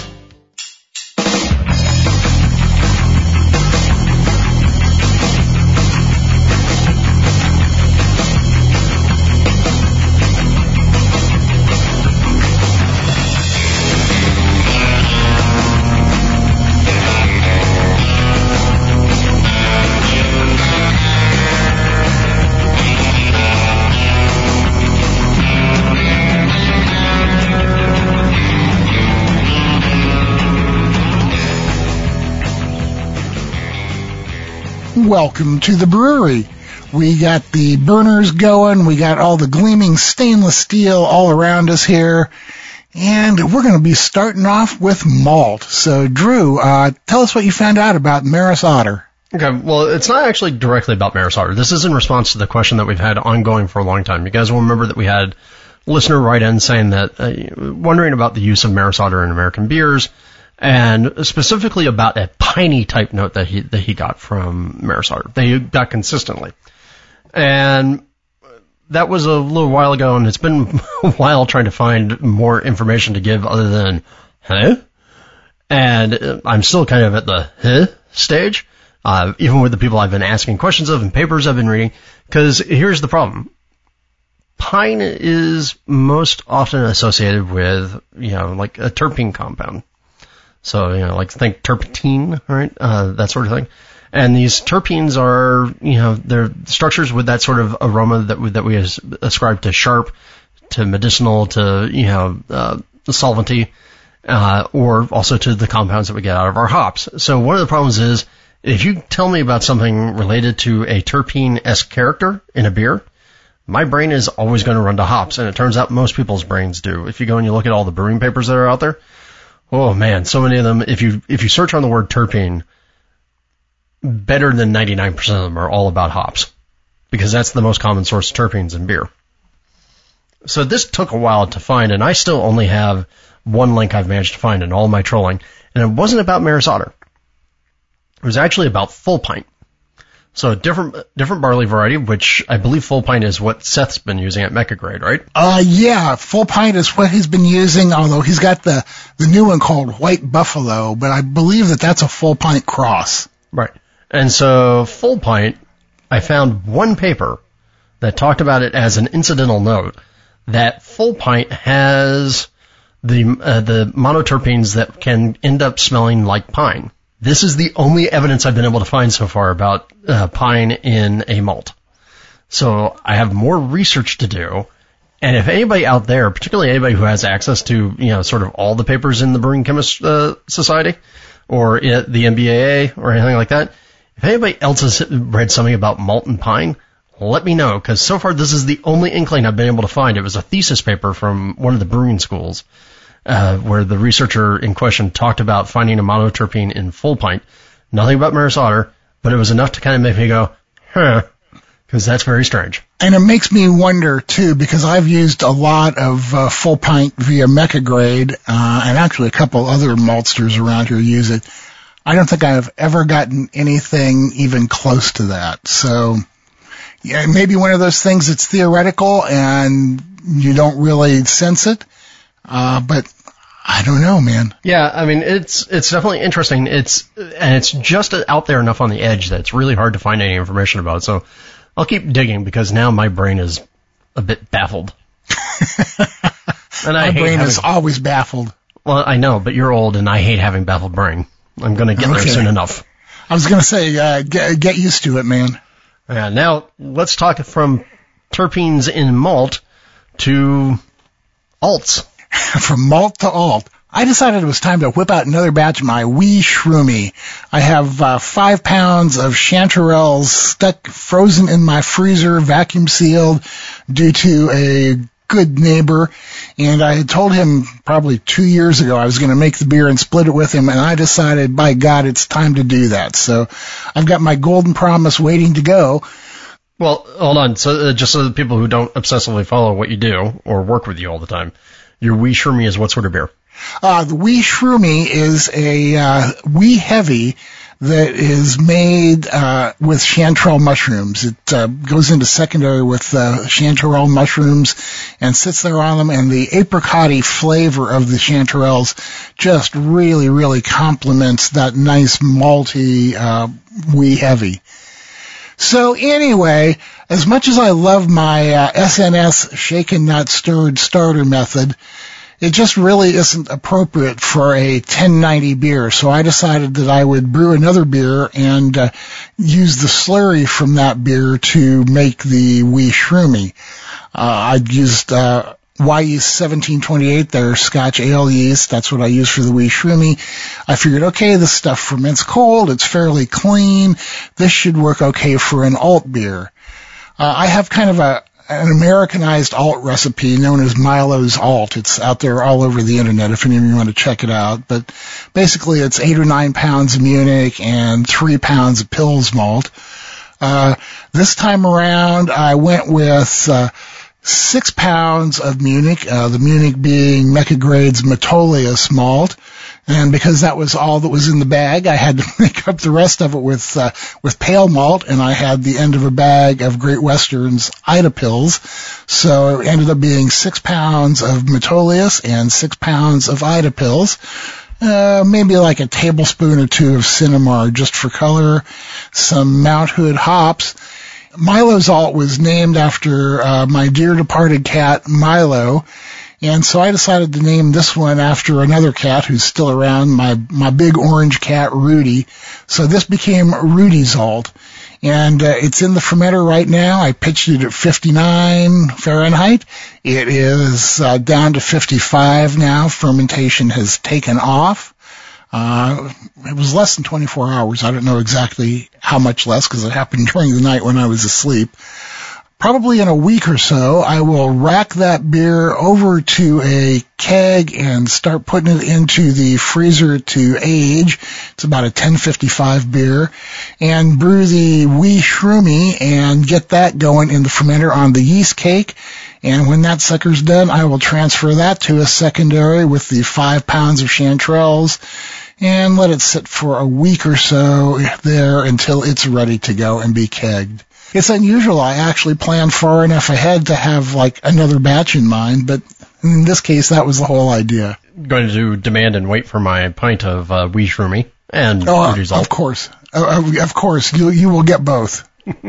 welcome to the brewery. We got the burners going. We got all the gleaming stainless steel all around us here. And we're going to be starting off with malt. So, Drew, uh, tell us what you found out about Maris Otter. Okay, well, it's not actually directly about Maris Otter. This is in response to the question that we've had ongoing for a long time. You guys will remember that we had listener write in saying that, uh, wondering about the use of Maris Otter in American beers and specifically about a piney type note that he that he got from Maris Otter. They got consistently, and that was a little while ago, and it's been a while trying to find more information to give other than huh, and I'm still kind of at the huh stage. uh, even with the people I've been asking questions of and papers I've been reading. Because here's the problem. Pine is most often associated with, you know, like a terpene compound. So, you know, like think turpentine, right? Uh, that sort of thing. And these terpenes are, you know, they're structures with that sort of aroma that we, that we ascribe to sharp, to medicinal, to, you know, uh, solventy, uh, or also to the compounds that we get out of our hops. So one of the problems is if you tell me about something related to a terpene-esque character in a beer, my brain is always going to run to hops, and it turns out most people's brains do. If you go and you look at all the brewing papers that are out there, oh man, so many of them. If you if you search on the word terpene, better than 99% of them are all about hops, because that's the most common source of terpenes in beer. So this took a while to find, and I still only have one link I've managed to find in all my trolling, and it wasn't about Maris Otter. It was actually about full pint. So different different barley variety, which I believe full pint is what Seth's been using at Mecca Grade, right? Uh yeah, full pint is what he's been using. Although he's got the the new one called White Buffalo, but I believe that that's a full pint cross. Right. And so full pint, I found one paper that talked about it as an incidental note that full pint has the uh, the monoterpenes that can end up smelling like pine. This is the only evidence I've been able to find so far about uh, pine in a malt. So I have more research to do. And if anybody out there, particularly anybody who has access to, you know, sort of all the papers in the Brewing Chemist uh, Society or the MBAA or anything like that, if anybody else has read something about malt and pine, let me know because so far this is the only inkling I've been able to find. It was a thesis paper from one of the brewing schools uh, where the researcher in question talked about finding a monoterpene in full pint. Nothing about Maris Otter, but it was enough to kind of make me go, huh, because that's very strange. And it makes me wonder too, because I've used a lot of uh, full pint via Mecca Grade, uh, and actually a couple other maltsters around here use it. I don't think I've ever gotten anything even close to that. So, yeah, maybe one of those things that's theoretical and you don't really sense it. Uh, but I don't know, man. Yeah, I mean, it's it's definitely interesting. It's and it's just out there enough on the edge that it's really hard to find any information about. So I'll keep digging because now my brain is a bit baffled. and my brain having, is always baffled. Well, I know, but you're old, and I hate having baffled brain. I'm going to get okay. there soon enough. I was going to say, uh, get, get used to it, man. Yeah. Now let's talk from terpenes in malt to alts. from malt to alt, I decided it was time to whip out another batch of my wee shroomy. I have uh, five pounds of chanterelles stuck frozen in my freezer, vacuum sealed, due to a good neighbor. And I had told him probably two years ago I was going to make the beer and split it with him. And I decided, by God, it's time to do that. So I've got my golden promise waiting to go. Well, hold on. So uh, just so the people who don't obsessively follow what you do or work with you all the time, your wee shroomy is what sort of beer? Uh, the wee shroomy is a uh, wee heavy that is made uh, with chanterelle mushrooms. It uh, goes into secondary with uh, chanterelle mushrooms and sits there on them, and the apricotty flavor of the chanterelles just really, really complements that nice malty uh, wee heavy. So anyway, as much as I love my uh, SNS shaken not stirred starter method, it just really isn't appropriate for a 1090 beer. So I decided that I would brew another beer and uh, use the slurry from that beer to make the wee shroomy. Uh, I used uh, Wyeast 1728, their Scotch ale yeast. That's what I use for the wee shroomy. I figured, okay, this stuff ferments cold. It's fairly clean. This should work okay for an alt beer. Uh, I have kind of a an Americanized alt recipe known as Milo's Alt. It's out there all over the internet if any of you want to check it out. But basically, it's eight or nine pounds of Munich and three pounds of Pils malt. Uh, this time around, I went with uh, six pounds of Munich, uh, the Munich being Mecca Grade's Metolius malt. And because that was all that was in the bag, I had to make up the rest of it with uh, with pale malt, and I had the end of a bag of Great Western's Ida Pils. So it ended up being six pounds of Metolius and six pounds of Ida Pils. uh, maybe like a tablespoon or two of Sinamar just for color, some Mount Hood hops. Milo's Alt was named after uh, my dear departed cat Milo, and so I decided to name this one after another cat who's still around, my my big orange cat Rudy. So this became Rudy's Alt and uh, it's in the fermenter right now. I pitched it at 59 Fahrenheit. It is uh, down to 55 now. Fermentation has taken off. Uh, it was less than 24 hours. I don't know exactly how much less because it happened during the night when I was asleep probably in a week or so, I will rack that beer over to a keg and start putting it into the freezer to age. It's about a 1055 beer and brew the wee shroomy and get that going in the fermenter on the yeast cake. And when that sucker's done, I will transfer that to a secondary with the five pounds of chanterelles and let it sit for a week or so there until it's ready to go and be kegged it's unusual. I actually planned far enough ahead to have like another batch in mind, but in this case, that was the whole idea. Going to demand and wait for my pint of uh, wee shroomy and oh, of course, uh, of course, you you will get both.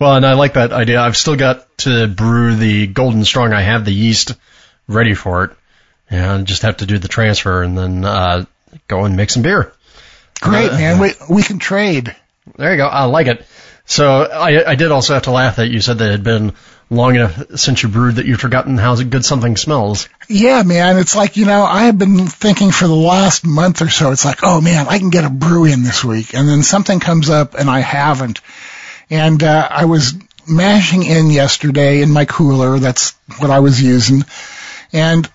well, and I like that idea. I've still got to brew the golden strong. I have the yeast ready for it, and just have to do the transfer and then uh, go and make some beer. Great, uh, man. We we can trade. There you go. I like it. So I, I did also have to laugh that you said that it had been long enough since you brewed that you've forgotten how good something smells. Yeah, man. It's like, you know, I have been thinking for the last month or so, it's like, oh man, I can get a brew in this week. And then something comes up and I haven't. And, uh, I was mashing in yesterday in my cooler. That's what I was using. And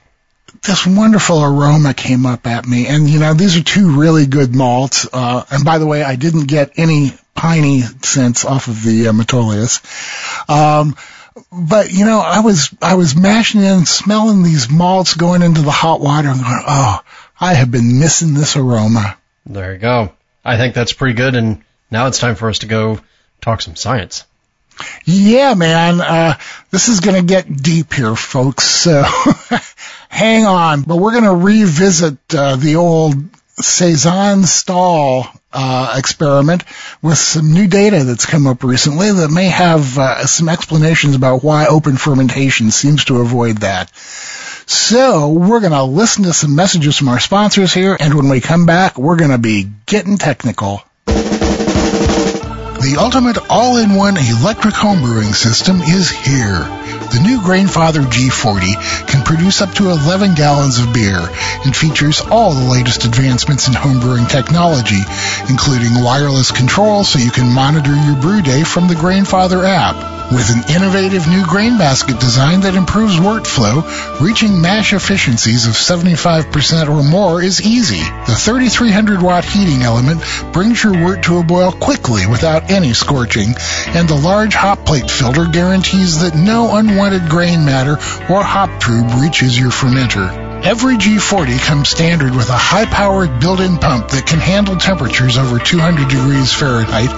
this wonderful aroma came up at me. And, you know, these are two really good malts. Uh, and by the way, I didn't get any piney scents off of the uh, Metolius. Um, but you know, I was I was mashing in, smelling these malts going into the hot water, and going, oh, I have been missing this aroma. There you go. I think that's pretty good. And now it's time for us to go talk some science. Yeah, man. Uh, this is going to get deep here, folks. So hang on. But we're going to revisit uh, the old Saison stall uh, experiment with some new data that's come up recently that may have uh, some explanations about why open fermentation seems to avoid that. So we're going to listen to some messages from our sponsors here, and when we come back, we're going to be getting technical. The ultimate all-in-one electric homebrewing system is here. The new Grainfather G40 can produce up to 11 gallons of beer and features all the latest advancements in homebrewing technology, including wireless control so you can monitor your brew day from the Grainfather app. With an innovative new grain basket design that improves workflow, reaching mash efficiencies of 75% or more is easy. The 3300 watt heating element brings your wort to a boil quickly without any scorching, and the large hop plate filter guarantees that no unwanted grain matter or hop trub reaches your fermenter. Every G40 comes standard with a high-powered built-in pump that can handle temperatures over 200 degrees Fahrenheit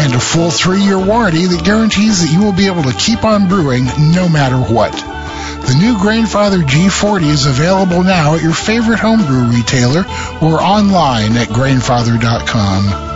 and a full three-year warranty that guarantees that you will be able to keep on brewing no matter what. The new Grainfather G40 is available now at your favorite homebrew retailer or online at grainfather.com.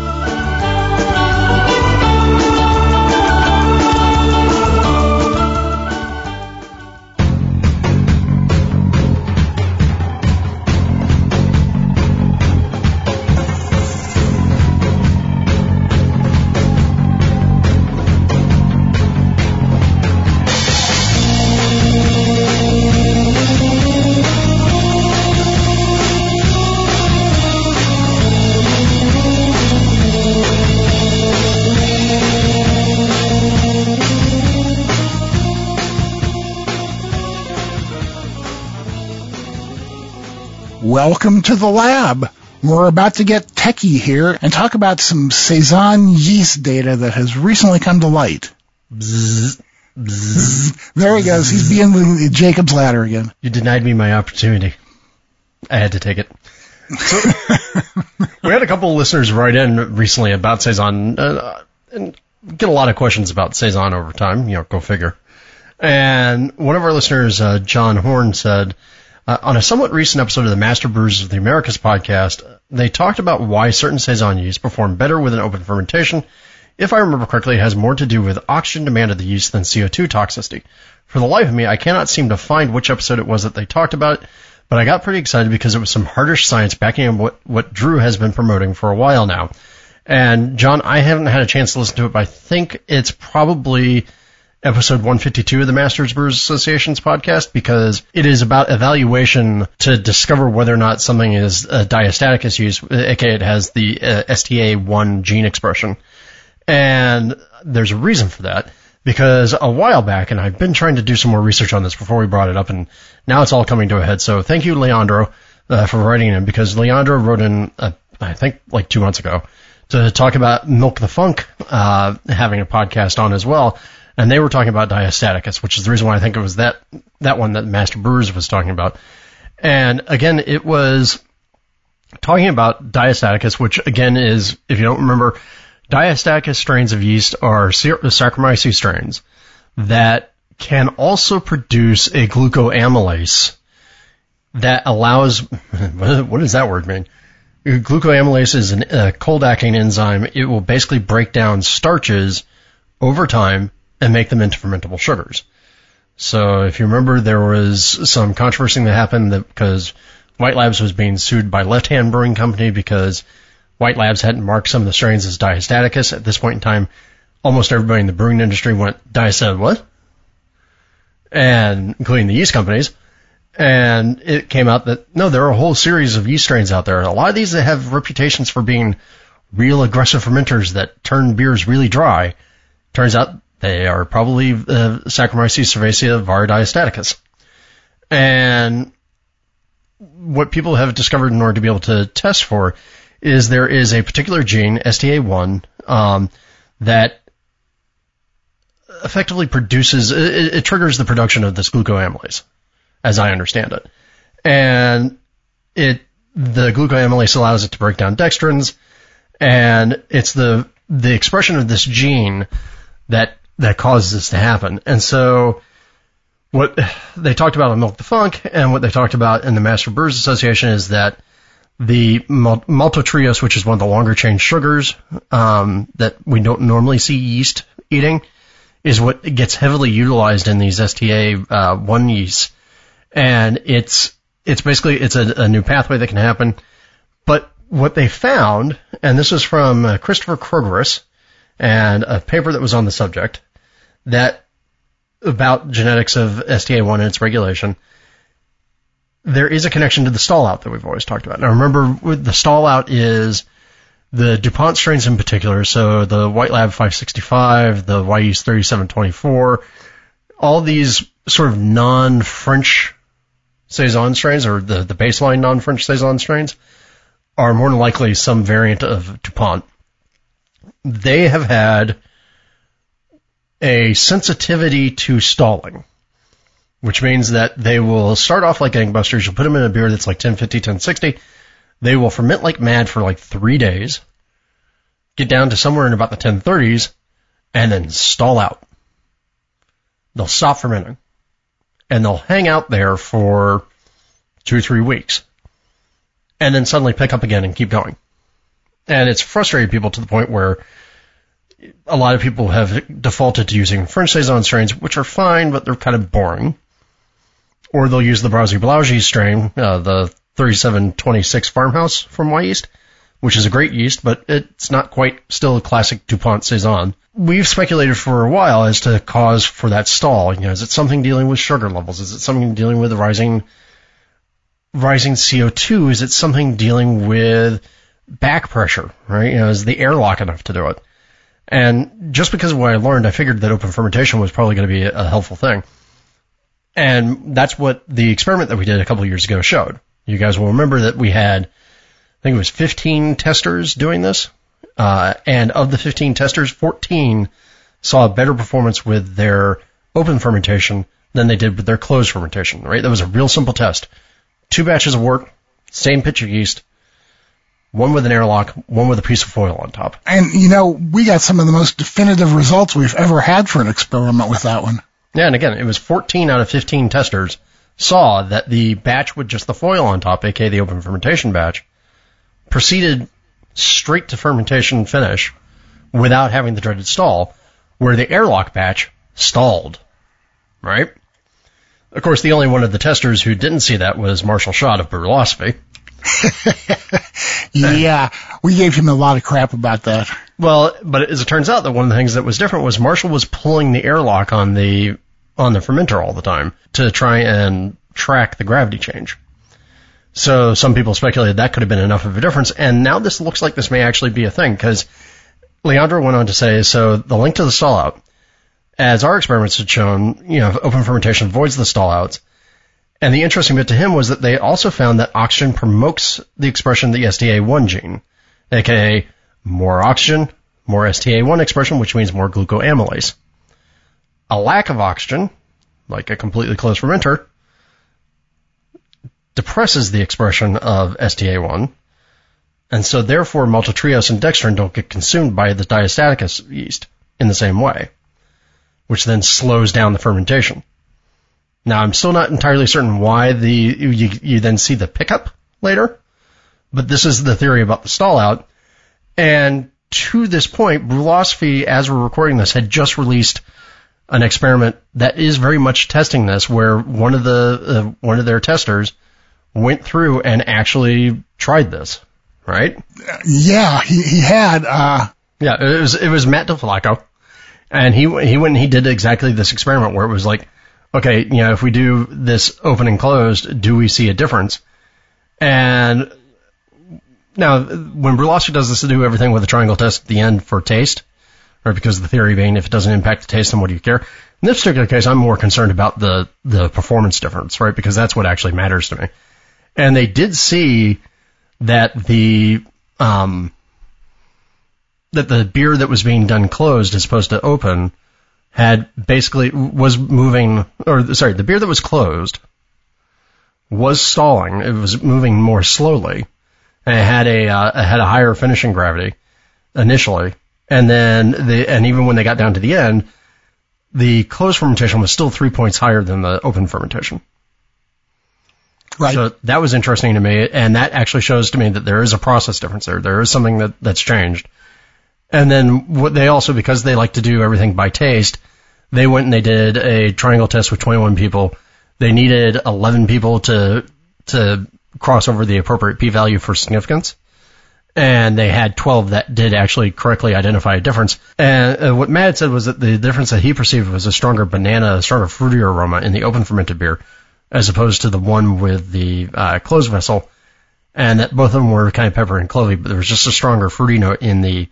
Welcome to the lab. We're about to get techie here and talk about some Saison yeast data that has recently come to light. Bzz, bzz, there he goes. He's being the Jacob's ladder again. You denied me my opportunity. I had to take it. So, we had a couple of listeners write in recently about Saison, uh, and get a lot of questions about Saison over time. You know, go figure. And one of our listeners, uh, John Horn, said, Uh, on a somewhat recent episode of the Master Brewers of the Americas podcast, they talked about why certain saison yeast perform better with an open fermentation. If I remember correctly, it has more to do with oxygen demand of the yeast than CO2 toxicity. For the life of me, I cannot seem to find which episode it was that they talked about but I got pretty excited because it was some hardish science backing up what, what Drew has been promoting for a while now. And John, I haven't had a chance to listen to it, but I think it's probably episode 152 of the Masters Brewers Association's podcast because it is about evaluation to discover whether or not something is a diastaticus use, aka it has the uh, STA1 gene expression. And there's a reason for that because a while back, and I've been trying to do some more research on this before we brought it up, and now it's all coming to a head. So thank you, Leandro, uh, for writing in because Leandro wrote in, uh, I think, like two months ago to talk about Milk the Funk uh, having a podcast on as well and they were talking about diastaticus, which is the reason why I think it was that that one that Master Brewers was talking about. And again, it was talking about diastaticus, which again is, if you don't remember, diastaticus strains of yeast are Saccharomyces strains that can also produce a glucoamylase that allows, what does that word mean? Glucoamylase is a cold acting enzyme. It will basically break down starches over time and make them into fermentable sugars. So if you remember, there was some controversy that happened that because White Labs was being sued by Left Hand Brewing Company because White Labs hadn't marked some of the strains as diastaticus. At this point in time, almost everybody in the brewing industry went diastat what? And including the yeast companies. And it came out that no, there are a whole series of yeast strains out there. A lot of these that have reputations for being real aggressive fermenters that turn beers really dry. Turns out they are probably uh, Saccharomyces cerevisiae var diastaticus. And what people have discovered in order to be able to test for is there is a particular gene, STA1, um, that effectively produces, it, it, triggers the production of this glucoamylase, as I understand it. And it, the glucoamylase allows it to break down dextrins, and it's the, the expression of this gene that that causes this to happen. And so what they talked about in Milk the Funk and what they talked about in the Master Brewers Association is that the maltotriose, which is one of the longer chain sugars um, that we don't normally see yeast eating, is what gets heavily utilized in these STA uh, one yeasts, and it's it's basically it's a, a, new pathway that can happen. But what they found, and this was from uh, Kristoffer Krogerus and a paper that was on the subject, that about genetics of STA1 and its regulation, there is a connection to the stall out that we've always talked about. Now remember, the stall out is the DuPont strains in particular, so the White Lab 565, the Wyeast 3724, all these sort of non-French Saison strains, or the, the baseline non-French Saison strains, are more than likely some variant of DuPont. They have had a sensitivity to stalling, which means that they will start off like gangbusters. You'll put them in a beer that's like 1050, 1060. They will ferment like mad for like three days, get down to somewhere in about the 1030s, and then stall out. They'll stop fermenting. And they'll hang out there for two three weeks. And then suddenly pick up again and keep going. And it's frustrated people to the point where a lot of people have defaulted to using French Saison strains, which are fine, but they're kind of boring. Or they'll use the Brasserie Blaugies strain, uh, the 3726 farmhouse from Wyeast, which is a great yeast, but it's not quite still a classic DuPont Saison. We've speculated for a while as to cause for that stall. You know, is it something dealing with sugar levels? Is it something dealing with rising, rising CO2? Is it something dealing with back pressure, right? You know, is the airlock enough to do it? And just because of what I learned, I figured that open fermentation was probably going to be a, helpful thing. And that's what the experiment that we did a couple years ago showed. You guys will remember that we had, I think it was 15 testers doing this. Uh, and of the 15 testers, 14 saw a better performance with their open fermentation than they did with their closed fermentation, right? That was a real simple test. Two batches of wort, same pitch of yeast, one with an airlock, one with a piece of foil on top. And you know, we got some of the most definitive results we've ever had for an experiment with that one. Yeah, and again, it was 14 out of 15 testers saw that the batch with just the foil on top, aka the open fermentation batch, proceeded straight to fermentation finish without having the dreaded stall, where the airlock batch stalled. Right? Of course, the only one of the testers who didn't see that was Marshall Schott of Brülosophy. yeah, we gave him a lot of crap about that. Well, but as it turns out that one of the things that was different was Marshall was pulling the airlock on the on the fermenter all the time to try and track the gravity change. So some people speculated that could have been enough of a difference, and now this looks like this may actually be a thing because Leandro went on to say, so the link to the stall out, as our experiments had shown, you know, open fermentation avoids the stall outs. And the interesting bit to him was that they also found that oxygen promotes the expression of the STA1 gene, aka more oxygen, more STA1 expression, which means more glucoamylase. A lack of oxygen, like a completely closed fermenter, depresses the expression of STA1, and so therefore maltotriose and dextrin don't get consumed by the diastaticus yeast in the same way, which then slows down the fermentation. Now I'm still not entirely certain why the you, you then see the pickup later, but this is the theory about the stall out. And to this point, Brülosophy, as we're recording this, had just released an experiment that is very much testing this, where one of the uh, one of their testers went through and actually tried this, right? Yeah, he, he had. Uh... Yeah, it was it was Matt Del Fiacco, and he he went and he did exactly this experiment where it was like, okay, you know, if we do this open and closed, do we see a difference? And now, when Brülosophy does this to do everything with a triangle test at the end for taste, right? Because the theory being, if it doesn't impact the taste, then what do you care? In this particular case, I'm more concerned about the the performance difference, right? Because that's what actually matters to me. And they did see that the um, that the beer that was being done closed as opposed to open had basically was moving, or sorry, the beer that was closed was stalling. It was moving more slowly, and it had a uh, it had a higher finishing gravity initially, and then the and even when they got down to the end, the closed fermentation was still three points higher than the open fermentation. Right. So that was interesting to me, and that actually shows to me that there is a process difference there. There is something that that's changed. And then what they also, because they like to do everything by taste, they went and they did a triangle test with 21 people. They needed 11 people to to cross over the appropriate p-value for significance and they had 12 that did actually correctly identify a difference. And uh, what Matt said was that the difference that he perceived was a stronger banana, a stronger fruitier aroma in the open fermented beer, as opposed to the one with the uh, closed vessel, and that both of them were kind of pepper and clovey, but there was just a stronger fruity note in the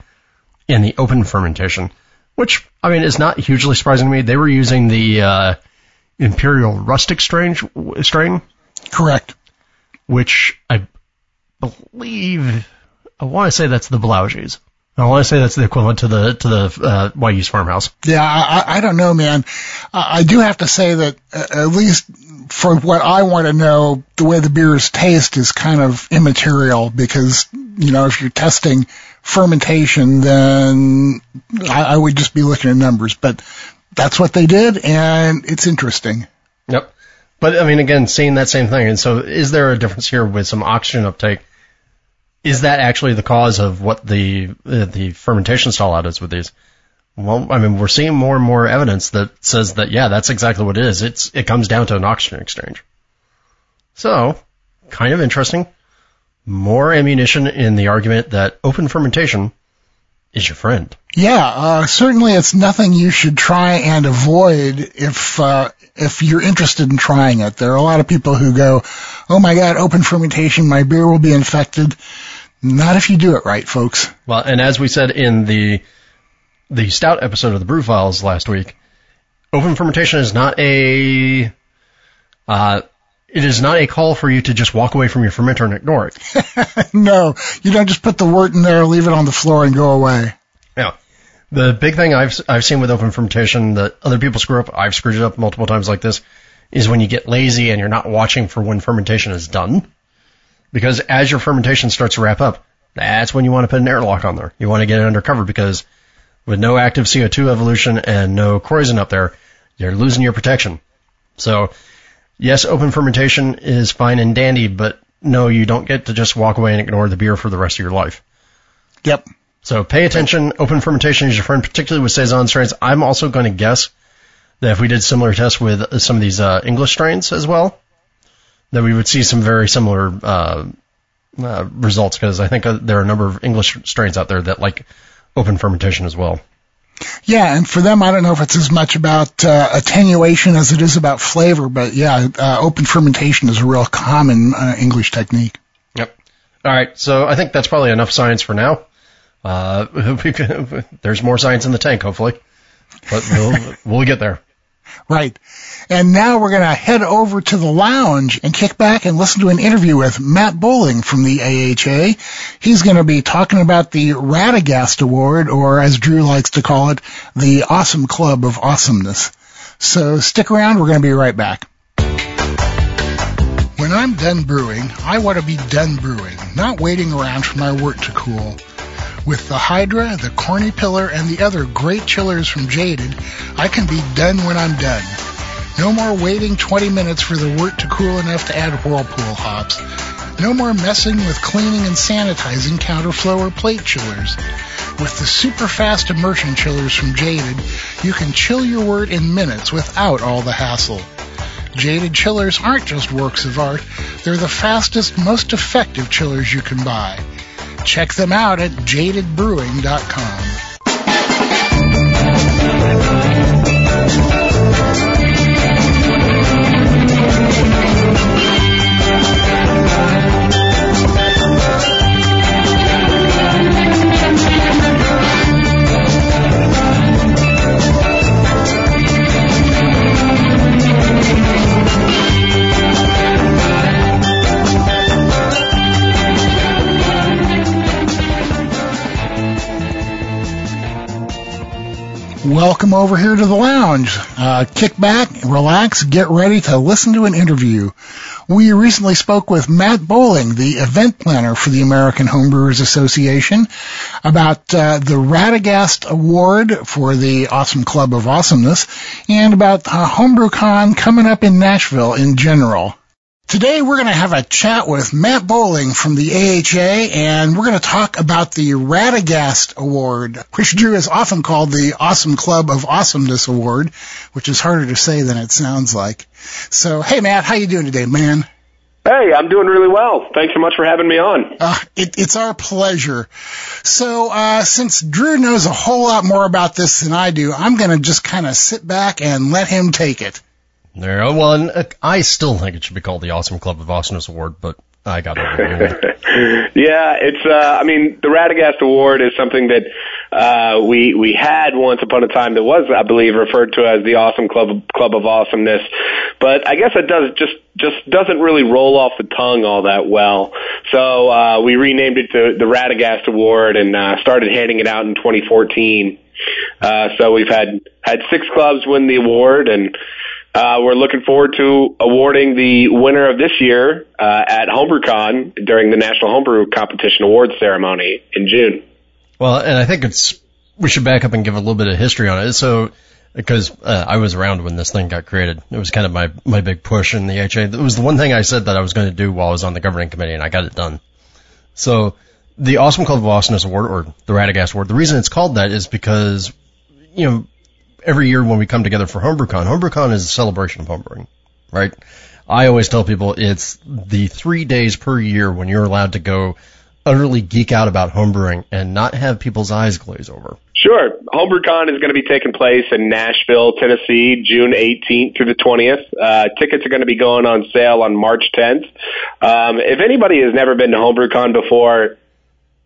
in the open fermentation, which I mean is not hugely surprising to me. They were using the uh, imperial rustic strain, strain, correct, which I believe I want to say that's the Blaugies. I want to say that's the equivalent to the to the uh, farmhouse. Yeah, I, I don't know, man. I, I do have to say that uh, at least for what I want to know, the way the beers taste is kind of immaterial because you know if you're testing fermentation, then I, I would just be looking at numbers. But that's what they did, and it's interesting. Yep. But I mean, again, seeing that same thing. And so, is there a difference here with some oxygen uptake? is that actually the cause of what the uh, the fermentation stall out is with these? Well, I mean, we're seeing more and more evidence that says that yeah, that's exactly what it is. It's it comes down to an oxygen exchange. So, kind of interesting. More ammunition in the argument that open fermentation is your friend. Yeah, uh, certainly it's nothing you should try and avoid if uh, if you're interested in trying it. There are a lot of people who go, "Oh my God, open fermentation, my beer will be infected." Not if you do it right, folks. Well, and as we said in the the stout episode of the Brew Files last week, open fermentation is not a uh, it is not a call for you to just walk away from your fermenter and ignore it. no, you don't just put the wort in there, leave it on the floor, and go away. Yeah. The big thing I've I've seen with open fermentation that other people screw up, I've screwed it up multiple times like this, is when you get lazy and you're not watching for when fermentation is done. Because as your fermentation starts to wrap up, that's when you want to put an airlock on there. You want to get it under cover because with no active CO2 evolution and no corrosion up there, you're losing your protection. So yes, open fermentation is fine and dandy, but no, you don't get to just walk away and ignore the beer for the rest of your life. Yep. So pay attention. Open fermentation is your friend, particularly with saison strains. I'm also going to guess that if we did similar tests with some of these uh, English strains as well, that we would see some very similar uh, uh, results because I think uh, there are a number of English strains out there that like open fermentation as well. Yeah, and for them, I don't know if it's as much about uh, attenuation as it is about flavor, but yeah, uh, open fermentation is a real common uh, English technique. Yep. All right, so I think that's probably enough science for now. Uh, there's more science in the tank, hopefully, but we'll we'll get there. Right. And now we're going to head over to the lounge and kick back and listen to an interview with Matt Bolling from the AHA. He's going to be talking about the Radegast Award, or as Drew likes to call it, the Awesome Club of Awesomeness. So stick around. We're going to be right back. When I'm done brewing, I want to be done brewing, not waiting around for my wort to cool. With the Hydra, the Corny Pillar, and the other great chillers from Jaded, I can be done when I'm done. No more waiting 20 minutes for the wort to cool enough to add whirlpool hops. No more messing with cleaning and sanitizing counterflow or plate chillers. With the super fast immersion chillers from Jaded, you can chill your wort in minutes without all the hassle. Jaded chillers aren't just works of art, they're the fastest, most effective chillers you can buy. Check them out at jadedbrewing.com. Welcome over here to the lounge. Uh, kick back, relax, get ready to listen to an interview. We recently spoke with Matt Bolling, the event planner for the American Homebrewers Association, about uh, the Radegast Award for the Awesome Club of Awesomeness, and about uh, HomebrewCon coming up in Nashville in general. Today we're going to have a chat with Matt Bolling from the AHA and we're going to talk about the Radegast Award, which Drew is often called the Awesome Club of Awesomeness Award, which is harder to say than it sounds like. So, hey Matt, how you doing today, man? Hey, I'm doing really well. Thanks so much for having me on. Uh, it, it's our pleasure. So, uh, since Drew knows a whole lot more about this than I do, I'm going to just kind of sit back and let him take it. There. Well, and uh, I still think it should be called the Awesome Club of Awesomeness Award, but I got it. yeah, it's. Uh, I mean, the Radegast Award is something that uh, we we had once upon a time that was, I believe, referred to as the Awesome Club Club of Awesomeness, but I guess it does just just doesn't really roll off the tongue all that well. So uh, we renamed it to the Radegast Award and uh, started handing it out in 2014. Uh, so we've had had six clubs win the award and uh, we're looking forward to awarding the winner of this year uh, at HomebrewCon during the National Homebrew Competition Awards ceremony in June. Well, and I think it's we should back up and give a little bit of history on it. So, because uh, I was around when this thing got created, it was kind of my my big push in the HA. It was the one thing I said that I was going to do while I was on the governing committee, and I got it done. So, the Awesome Club of Awesomeness Award, or the Radegast Award, the reason it's called that is because you know every year when we come together for HomebrewCon, HomebrewCon is a celebration of homebrewing, right? I always tell people it's the three days per year when you're allowed to go utterly geek out about homebrewing and not have people's eyes glaze over. Sure. HomebrewCon is going to be taking place in Nashville, Tennessee, June 18th through the 20th. Uh, tickets are going to be going on sale on March 10th. Um, if anybody has never been to HomebrewCon before,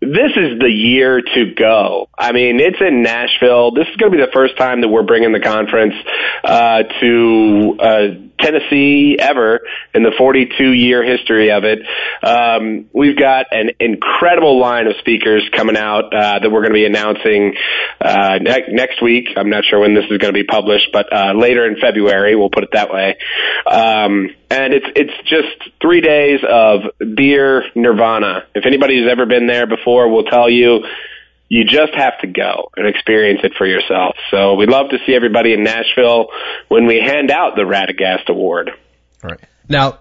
this is the year to go. I mean, it's in Nashville. This is going to be the first time that we're bringing the conference uh, to uh, Tennessee ever in the 42 year history of it. Um, we've got an incredible line of speakers coming out uh, that we're going to be announcing uh, ne- next week. I'm not sure when this is going to be published, but uh, later in February, we'll put it that way. Um, and it's it's just three days of beer nirvana. If anybody has ever been there before, will tell you you just have to go and experience it for yourself. So we'd love to see everybody in Nashville when we hand out the Radegast Award. All right. Now,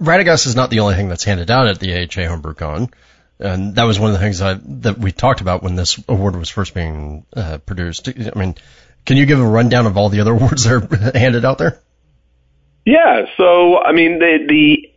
Radegast is not the only thing that's handed out at the AHA HomebrewCon. And that was one of the things I, that we talked about when this award was first being uh, produced. I mean, can you give a rundown of all the other awards that are handed out there? Yeah, so I mean the the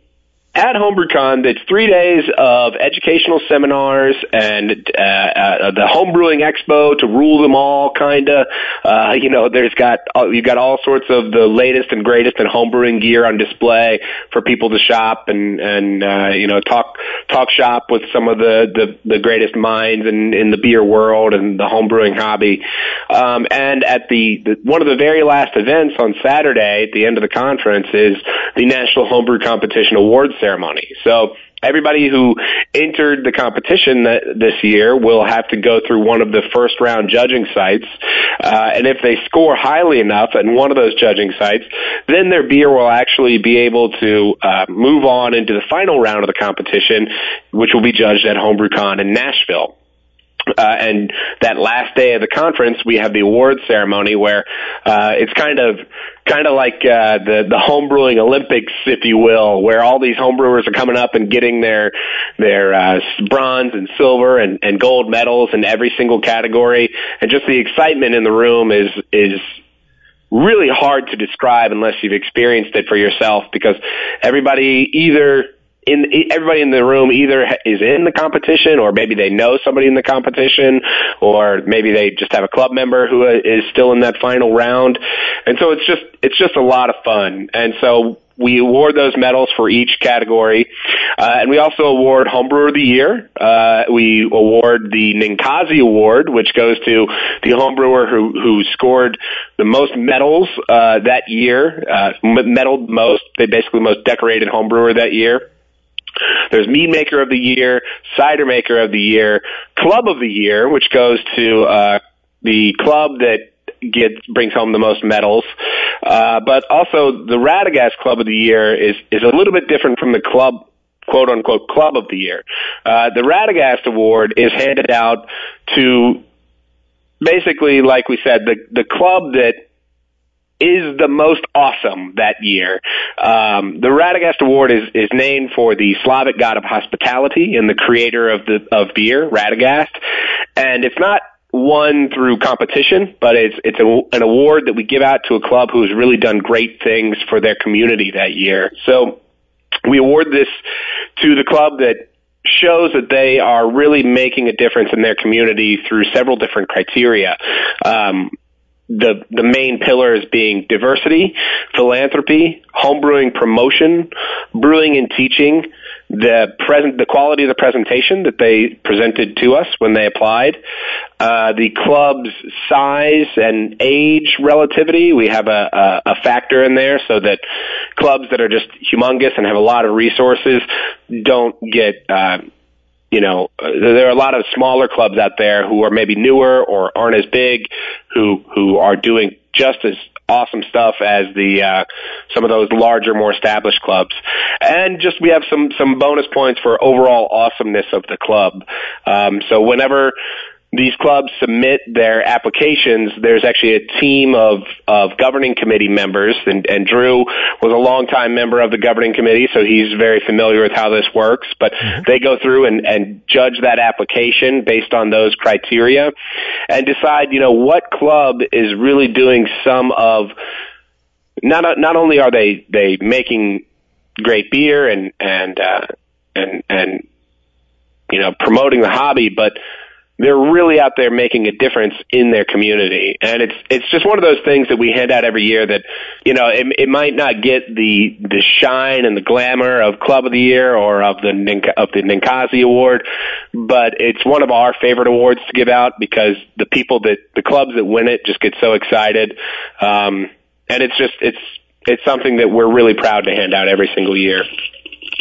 at HomebrewCon, it's three days of educational seminars and uh, uh, the homebrewing expo to rule them all, kind of. Uh, you know, there's got uh, you've got all sorts of the latest and greatest in homebrewing gear on display for people to shop and and uh, you know talk talk shop with some of the the, the greatest minds in in the beer world and the homebrewing hobby. Um, and at the, the one of the very last events on Saturday at the end of the conference is the National Homebrew Competition Awards. So everybody who entered the competition that, this year will have to go through one of the first round judging sites. Uh, and if they score highly enough at one of those judging sites, then their beer will actually be able to uh, move on into the final round of the competition, which will be judged at HomebrewCon in Nashville. Uh, and that last day of the conference, we have the awards ceremony where uh, it's kind of kind of like uh, the the homebrewing Olympics, if you will, where all these homebrewers are coming up and getting their their uh, bronze and silver and, and gold medals in every single category, and just the excitement in the room is is really hard to describe unless you've experienced it for yourself because everybody either in everybody in the room either is in the competition or maybe they know somebody in the competition or maybe they just have a club member who is still in that final round and so it's just it's just a lot of fun and so we award those medals for each category, uh, and we also award Homebrewer of the Year. Uh, we award the Ninkasi Award, which goes to the homebrewer who who scored the most medals uh, that year, uh, medaled most, they basically most decorated homebrewer that year. There's Mead Maker of the Year, Cider Maker of the Year, Club of the Year, which goes to uh, the club that gets brings home the most medals. Uh, but also the Radegast Club of the Year is is a little bit different from the club quote unquote club of the year. Uh, the Radegast Award is handed out to basically, like we said, the the club that is the most awesome that year. Um, the Radegast Award is, is named for the Slavic god of hospitality and the creator of the of beer, Radegast, and it's not won through competition, but it's it's a, an award that we give out to a club who has really done great things for their community that year. So we award this to the club that shows that they are really making a difference in their community through several different criteria. Um, the the main pillars being diversity, philanthropy, homebrewing promotion, brewing and teaching, the present the quality of the presentation that they presented to us when they applied, uh, the club's size and age relativity. We have a, a, a factor in there so that clubs that are just humongous and have a lot of resources don't get uh, you know, there are a lot of smaller clubs out there who are maybe newer or aren't as big, who who are doing just as awesome stuff as the uh, some of those larger, more established clubs. And just we have some some bonus points for overall awesomeness of the club. Um, so whenever these clubs submit their applications, there's actually a team of, of governing committee members, and, and Drew was a longtime member of the governing committee, so he's very familiar with how this works. But mm-hmm. they go through and, and judge that application based on those criteria and decide, you know, what club is really doing some of not not only are they they making great beer and and uh, and and you know promoting the hobby, but they're really out there making a difference in their community. And it's, it's just one of those things that we hand out every year that, you know, it, it might not get the, the shine and the glamour of Club of the Year or of the, of the Ninkasi Award, but it's one of our favorite awards to give out because the people that, the clubs that win it just get so excited. Um, and it's just, it's, it's something that we're really proud to hand out every single year.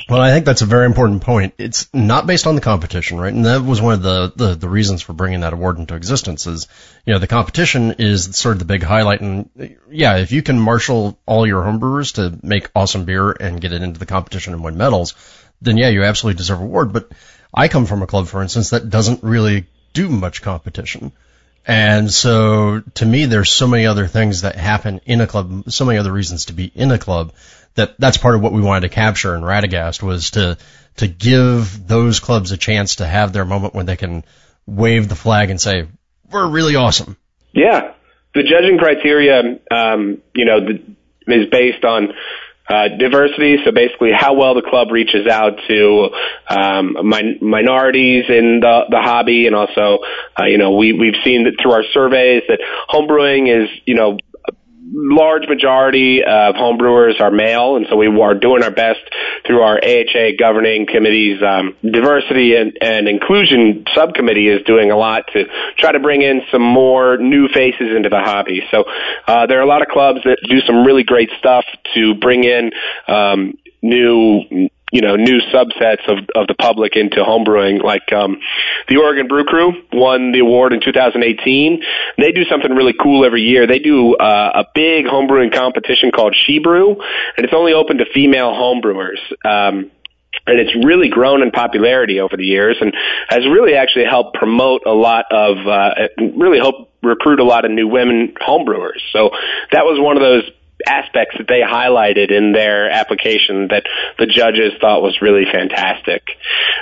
Well, I think that's a very important point. It's not based on the competition, right? And that was one of the, the, the reasons for bringing that award into existence is, you know, the competition is sort of the big highlight. And yeah, if you can marshal all your homebrewers to make awesome beer and get it into the competition and win medals, then yeah, you absolutely deserve award. But I come from a club, for instance, that doesn't really do much competition. And so to me, there's so many other things that happen in a club, so many other reasons to be in a club that that's part of what we wanted to capture in Radegast was to, to give those clubs a chance to have their moment when they can wave the flag and say, we're really awesome. Yeah. The judging criteria, um, you know, the, is based on uh, diversity, so basically how well the club reaches out to um, min- minorities in the, the hobby, and also, uh, you know, we we've seen that through our surveys that homebrewing is, you know, large majority of homebrewers are male, and so we are doing our best through our AHA governing committee's um, diversity and, and inclusion subcommittee is doing a lot to try to bring in some more new faces into the hobby. So uh, there are a lot of clubs that do some really great stuff to bring in um, new you know new subsets of of the public into homebrewing. Like um, the Oregon Brew Crew won the award in 2018. They do something really cool every year. They do uh, a big homebrewing competition called She Brew, and it's only open to female homebrewers. Um, and it's really grown in popularity over the years and has really actually helped promote a lot of uh really help recruit a lot of new women homebrewers so that was one of those aspects that they highlighted in their application that the judges thought was really fantastic.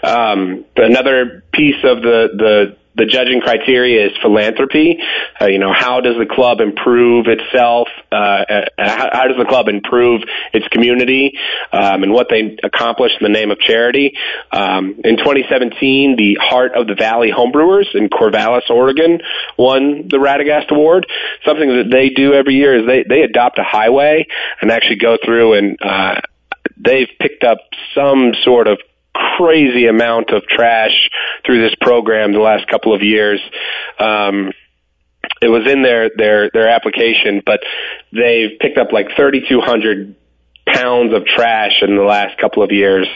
Um, another piece of the the the judging criteria is philanthropy. Uh, you know, how does the club improve itself? Uh, uh, how, how, does the club improve its community um, and what they accomplish in the name of charity? Um, in 2017, the Heart of the Valley Homebrewers in Corvallis, Oregon, won the Radegast Award. Something that they do every year is they they adopt a highway and actually go through and uh, they've picked up some sort of crazy amount of trash through this program the last couple of years. Um, it was in their their their application, but they've picked up like 3,200 pounds of trash in the last couple of years,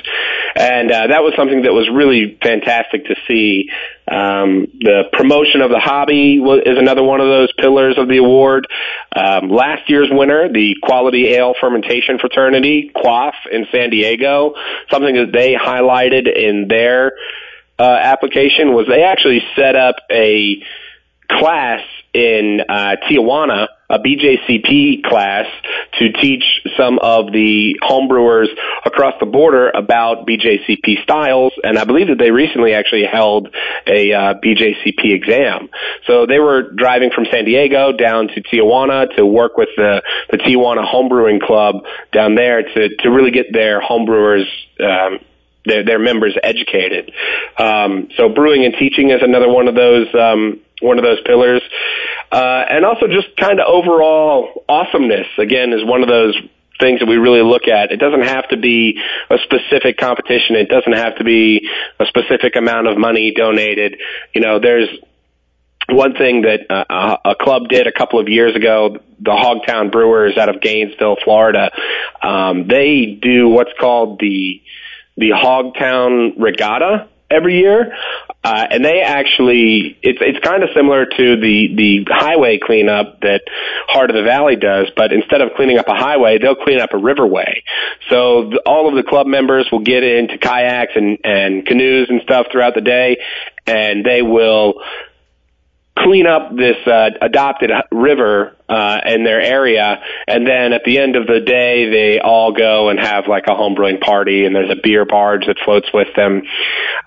and uh, that was something that was really fantastic to see. Um, the promotion of the hobby is another one of those pillars of the award. Um, last year's winner, the Quality Ale Fermentation Fraternity, QUAFF in San Diego, something that they highlighted in their uh, application was they actually set up a class in uh, Tijuana, a BJCP class, to teach some of the homebrewers across the border about BJCP styles. And I believe that they recently actually held a uh, BJCP exam. So they were driving from San Diego down to Tijuana to work with the, the Tijuana Homebrewing Club down there to, to really get their homebrewers um, their, their members educated. Um, so brewing and teaching is another one of those um, one of those pillars. Uh, and also just kind of overall awesomeness, again, is one of those things that we really look at. It doesn't have to be a specific competition. It doesn't have to be a specific amount of money donated. You know, there's one thing that uh, a club did a couple of years ago, the Hogtown Brewers out of Gainesville, Florida, um, they do what's called the the Hogtown Regatta every year. Uh, and they actually, it's, it's kind of similar to the, the highway cleanup that Heart of the Valley does, but instead of cleaning up a highway, they'll clean up a riverway. So the, all of the club members will get into kayaks and, and canoes and stuff throughout the day, and they will clean up this uh, adopted river uh, in their area, and then at the end of the day, they all go and have like a homebrewing party, and there's a beer barge that floats with them.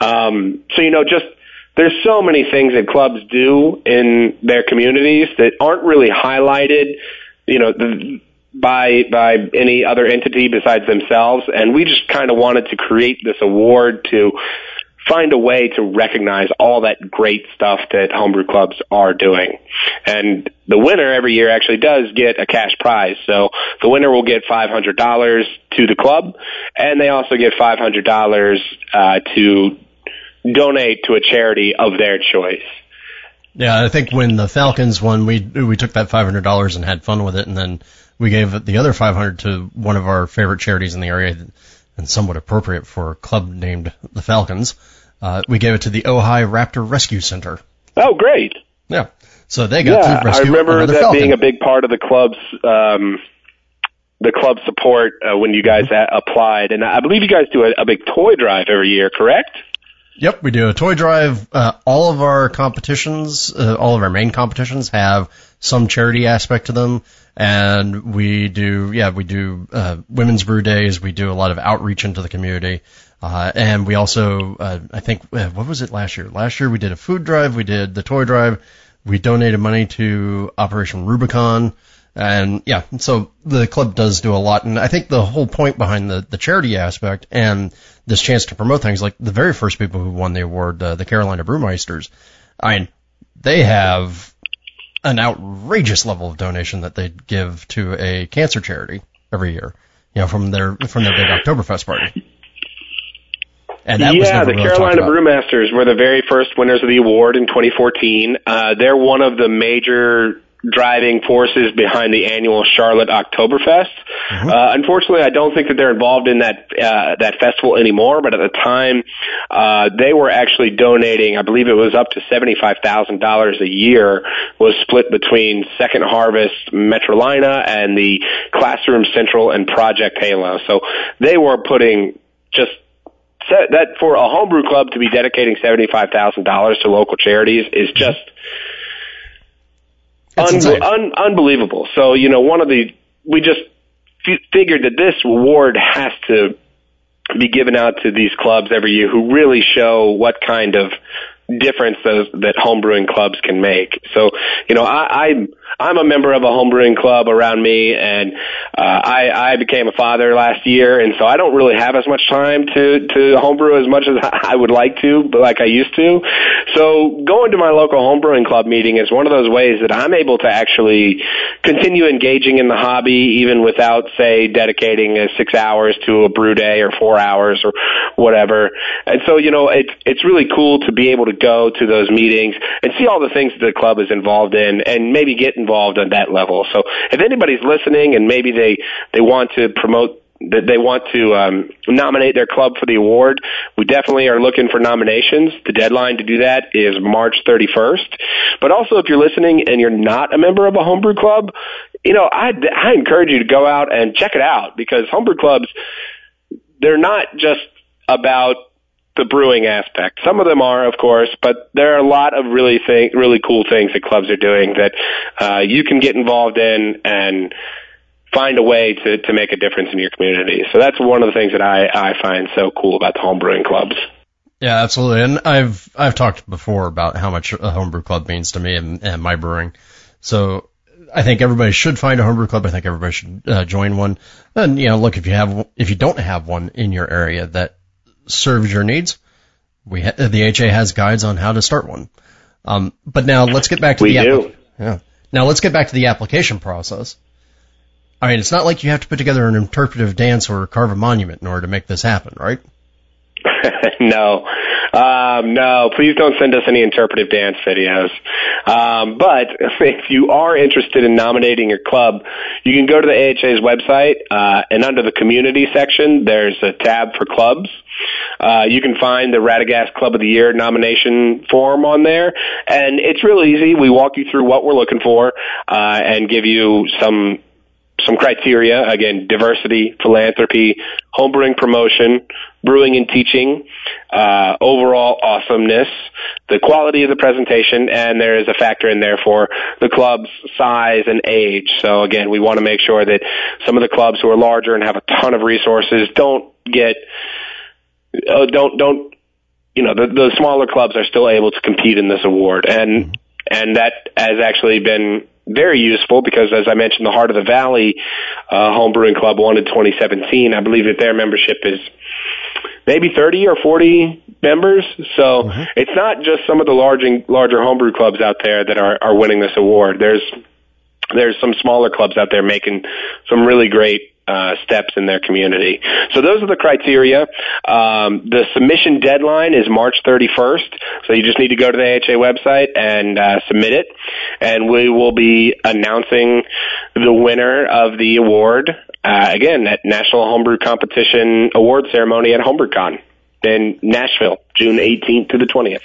Um, so you know, just there's so many things that clubs do in their communities that aren't really highlighted. You know, the, by by any other entity besides themselves and we just kind of wanted to create this award to find a way to recognize all that great stuff that homebrew clubs are doing. And the winner every year actually does get a cash prize. So the winner will get $500 to the club, and they also get $500 uh, to donate to a charity of their choice. Yeah, I think when the Falcons won, we we took that five hundred dollars and had fun with it, and then we gave the other five hundred to one of our favorite charities in the area, and somewhat appropriate for a club named the Falcons. Uh, we gave it to the Ojai Raptor Rescue Center. Oh, great! Yeah, so they got yeah, to rescue I remember that Falcon. being a big part of the club's um, the club support uh, when you guys a- applied, and I believe you guys do a, a big toy drive every year, correct? Yep, we do a toy drive. Uh, all of our competitions, uh, all of our main competitions have some charity aspect to them. And we do, yeah, we do, uh, women's brew days. We do a lot of outreach into the community. Uh, and we also, uh, I think, uh, what was it last year? Last year we did a food drive. We did the toy drive. We donated money to Operation Rubicon. And yeah, so the club does do a lot. And I think the whole point behind the, the charity aspect and this chance to promote things, like the very first people who won the award, uh, the Carolina Brewmeisters, I mean, they have an outrageous level of donation that they give to a cancer charity every year, you know, from their, from their big Oktoberfest party. And yeah, the really Carolina Brewmasters were the very first winners of the award in 2014. Uh, they're one of the major driving forces behind the annual Charlotte Oktoberfest. Mm-hmm. Uh, unfortunately, I don't think that they're involved in that uh, that festival anymore. But at the time, uh, they were actually donating. I believe it was up to seventy five thousand dollars a year was split between Second Harvest, Metrolina, and the Classroom Central and Project Halo. So they were putting just that for a homebrew club to be dedicating seventy five thousand dollars to local charities is just un- un- unbelievable. So, you know, one of the, we just f- figured that this award has to be given out to these clubs every year who really show what kind of difference those that homebrewing clubs can make. So, you know, I, I'm I'm a member of a homebrewing club around me, and uh, I I became a father last year, and so I don't really have as much time to to homebrew as much as I would like to, but like I used to. So going to my local homebrewing club meeting is one of those ways that I'm able to actually continue engaging in the hobby, even without say dedicating uh, six hours to a brew day or four hours or whatever. And so you know, it's it's really cool to be able to go to those meetings and see all the things that the club is involved in and maybe get involved on that level. So if anybody's listening and maybe they, they want to promote that they want to um, nominate their club for the award, we definitely are looking for nominations. The deadline to do that is March 31st. But also, if you're listening and you're not a member of a homebrew club, you know, I, I encourage you to go out and check it out because homebrew clubs, they're not just about the brewing aspect. Some of them are, of course, but there are a lot of really thing, really cool things that clubs are doing that uh, you can get involved in and find a way to to make a difference in your community. So that's one of the things that I I find so cool about the homebrewing clubs. Yeah, absolutely. And I've I've talked before about how much a homebrew club means to me and, and my brewing. So I think everybody should find a homebrew club. I think everybody should uh, join one. And you know, look if you have if you don't have one in your area that serves your needs, we ha- the HA has guides on how to start one. Um, but now let's get back to we the do. yeah. Now let's get back to the application process. I mean, it's not like you have to put together an interpretive dance or carve a monument in order to make this happen, right? no. Um, no, please don't send us any interpretive dance videos. Um, but if you are interested in nominating your club, you can go to the AHA's website, uh, and under the community section, there's a tab for clubs. Uh, you can find the Radegast Club of the Year nomination form on there, and it's real easy. We walk you through what we're looking for, uh, and give you some some criteria. Again diversity philanthropy homebrewing promotion brewing and teaching uh, overall awesomeness the quality of the presentation and there is a factor in there for the club's size and age. So again we want to make sure that some of the clubs who are larger and have a ton of resources don't get uh, don't don't you know the, the smaller clubs are still able to compete in this award. And and that has actually been very useful because, as I mentioned, the Heart of the Valley uh, Home Brewing Club won in 2017. I believe that their membership is maybe 30 or 40 members. So mm-hmm. it's not just some of the larger larger homebrew clubs out there that are are winning this award. There's there's some smaller clubs out there making some really great uh, steps in their community. So those are the criteria. Um, the submission deadline is March 31st, so you just need to go to the AHA website and uh, submit it, and we will be announcing the winner of the award uh, again at National Homebrew Competition Award Ceremony at HomebrewCon in Nashville, June 18th to the 20th.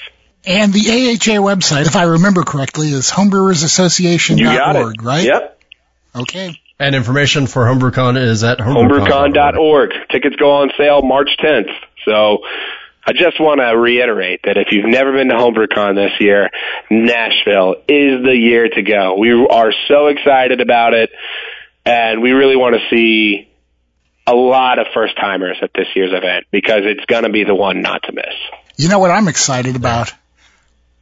And the AHA website, if I remember correctly, is homebrewersassociation.org, right? Yep. Okay. And information for HomebrewCon is at homebrewcon.org. Tickets go on sale March 10th. So I just want to reiterate that if you've never been to HomebrewCon this year, Nashville is the year to go. We are so excited about it, and we really want to see a lot of first timers at this year's event because it's going to be the one not to miss. You know what I'm excited about?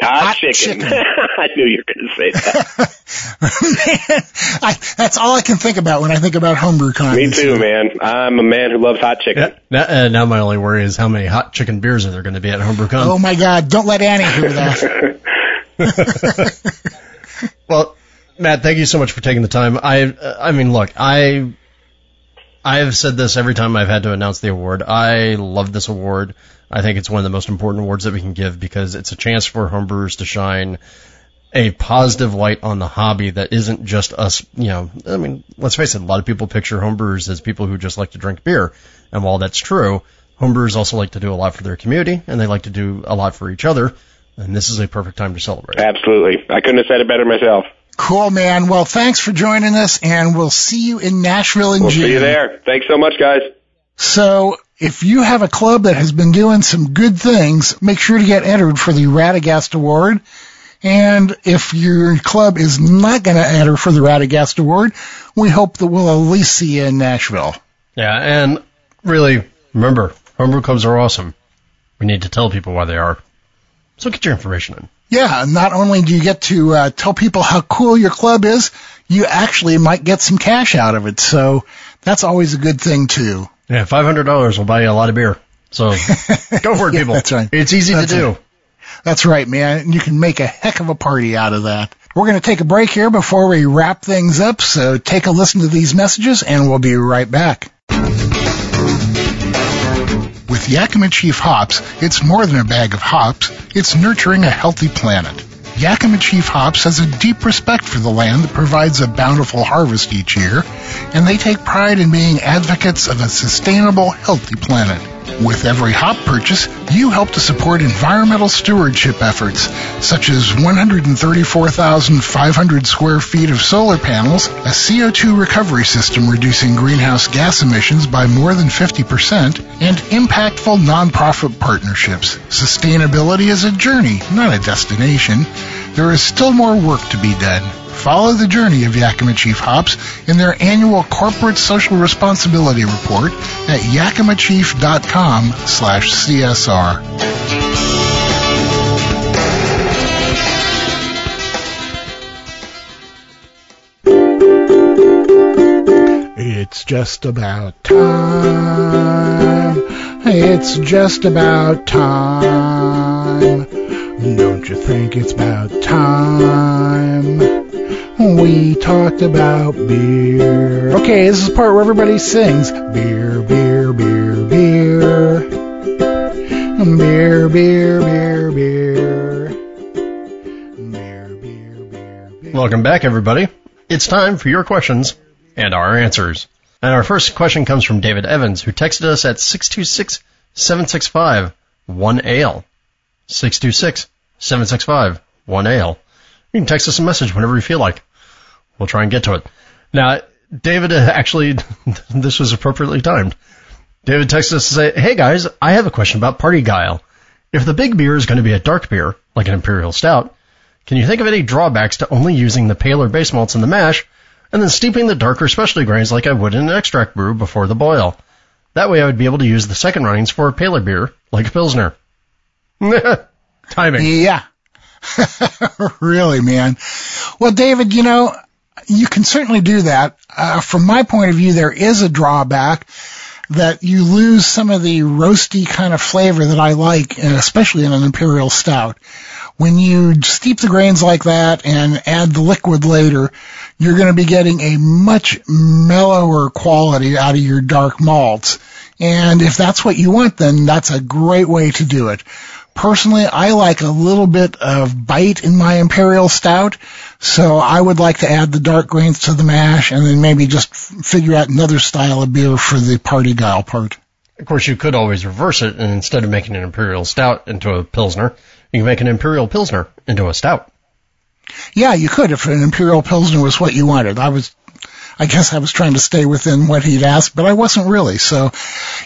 Hot, Hot chicken. chicken. I knew you were going to say that. man, I, that's all I can think about when I think about HomebrewCon. Me too, man. I'm a man who loves hot chicken. Yeah, now, uh, now my only worry is how many hot chicken beers are there going to be at HomebrewCon. Oh my God! Don't let Annie hear that. well, Matt, thank you so much for taking the time. I, I mean, look, I, I have said this every time I've had to announce the award. I love this award. I think it's one of the most important awards that we can give because it's a chance for homebrewers to shine a positive light on the hobby that isn't just us, you know, I mean, let's face it, a lot of people picture homebrewers as people who just like to drink beer. And while that's true, homebrewers also like to do a lot for their community and they like to do a lot for each other. And this is a perfect time to celebrate. Absolutely. I couldn't have said it better myself. Cool, man. Well, thanks for joining us and we'll see you in Nashville in we'll June. see you there. Thanks so much, guys. So if you have a club that has been doing some good things, make sure to get entered for the Radegast Award. And if your club is not going to enter for the Radegast Award, we hope that we'll at least see you in Nashville. Yeah, and really, remember, homebrew clubs are awesome. We need to tell people why they are. So get your information in. Yeah, not only do you get to uh, tell people how cool your club is, you actually might get some cash out of it. So that's always a good thing too. Yeah, five hundred dollars will buy you a lot of beer. So go for it, yeah, people. That's right. It's easy that's to do. That's right, man. You can make a heck of a party out of that. We're going to take a break here before we wrap things up. So take a listen to these messages, and we'll be right back. With Yakima Chief hops, it's more than a bag of hops. It's nurturing a healthy planet. Yakima Chief Hops has a deep respect for the land that provides a bountiful harvest each year, and they take pride in being advocates of a sustainable, healthy planet. With every hop purchase, you help to support environmental stewardship efforts, such as 134,500 square feet of solar panels, a CO2 recovery system reducing greenhouse gas emissions by more than 50%, and impactful nonprofit partnerships. Sustainability is a journey, not a destination. There is still more work to be done. Follow the journey of Yakima Chief Hops in their annual corporate social responsibility report at yakimachief.com slash CSR. It's just about time. It's just about time. Don't you think it's about time? We talked about beer. Okay, this is the part where everybody sings. Beer, beer, beer, beer. Beer, beer, beer, beer. Beer, beer, beer, beer. Welcome back, everybody. It's time for your questions and our answers. And our first question comes from David Evans, who texted us at 626 765 1AL. 626 765 1AL. You can text us a message whenever you feel like. We'll try and get to it. Now, David, uh, actually, this was appropriately timed. David texted us to say, Hey guys, I have a question about parti-gyle. If the big beer is going to be a dark beer, like an imperial stout, can you think of any drawbacks to only using the paler base malts in the mash and then steeping the darker specialty grains like I would in an extract brew before the boil? That way I would be able to use the second runnings for a paler beer, like a Pilsner. Timing. Yeah. really, man. Well, David, you know, you can certainly do that. Uh, from my point of view, there is a drawback that you lose some of the roasty kind of flavor that I like, especially in an imperial stout. When you steep the grains like that and add the liquid later, you're going to be getting a much mellower quality out of your dark malts. And if that's what you want, then that's a great way to do it. Personally, I like a little bit of bite in my imperial stout, so I would like to add the dark grains to the mash and then maybe just figure out another style of beer for the parti-gyle part. Of course, you could always reverse it, and instead of making an imperial stout into a pilsner, you can make an imperial pilsner into a stout. Yeah, you could if an imperial pilsner was what you wanted. I was I guess I was trying to stay within what he'd asked, but I wasn't really. So,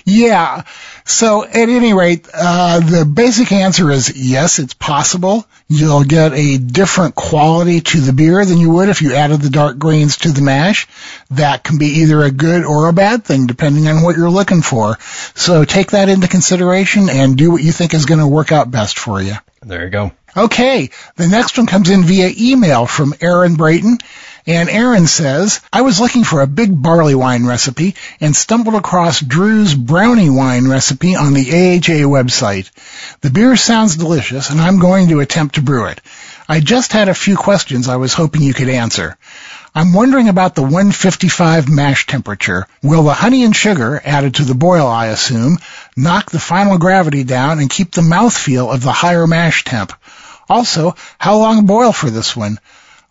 yeah. So at any rate, uh, the basic answer is yes, it's possible. You'll get a different quality to the beer than you would if you added the dark grains to the mash. That can be either a good or a bad thing depending on what you're looking for. So take that into consideration and do what you think is going to work out best for you. There you go. Okay, the next one comes in via email from Aaron Brayton. And Aaron says, I was looking for a big barley wine recipe and stumbled across Drew's brownie wine recipe on the AHA website. The beer sounds delicious and I'm going to attempt to brew it. I just had a few questions I was hoping you could answer. I'm wondering about the 155 mash temperature. Will the honey and sugar, added to the boil I assume, knock the final gravity down and keep the mouthfeel of the higher mash temp? Also, how long boil for this one?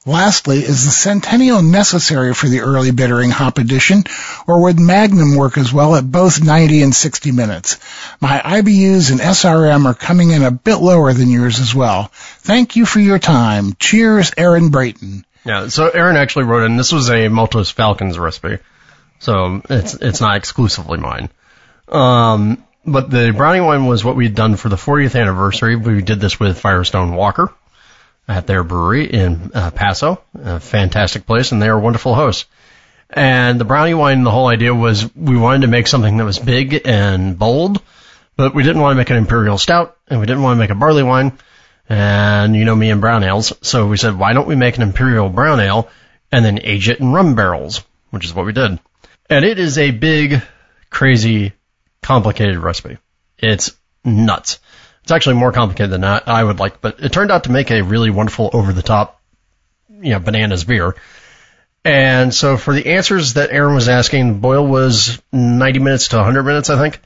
Lastly, is the Centennial necessary for the early bittering hop addition, or would Magnum work as well at both 90 and 60 minutes? My IBUs and SRM are coming in a bit lower than yours as well. Thank you for your time. Cheers, Aaron Brayton. Yeah, so Aaron actually wrote in, this was a Maltose Falcons recipe, so it's, it's not exclusively mine. Um, but the brownie wine was what we'd done for the 40th anniversary. We did this with Firestone Walker at their brewery in uh, Paso, a fantastic place, and they are wonderful hosts. And the brownie wine, the whole idea was we wanted to make something that was big and bold, but we didn't want to make an imperial stout, and we didn't want to make a barley wine, and you know me and brown ales, so we said, why don't we make an imperial brown ale and then age it in rum barrels, which is what we did. And it is a big, crazy complicated recipe. It's nuts. It's actually more complicated than I would like, but it turned out to make a really wonderful over the top, you know, bananas beer. And so for the answers that Aaron was asking, boil was 90 minutes to 100 minutes, I think.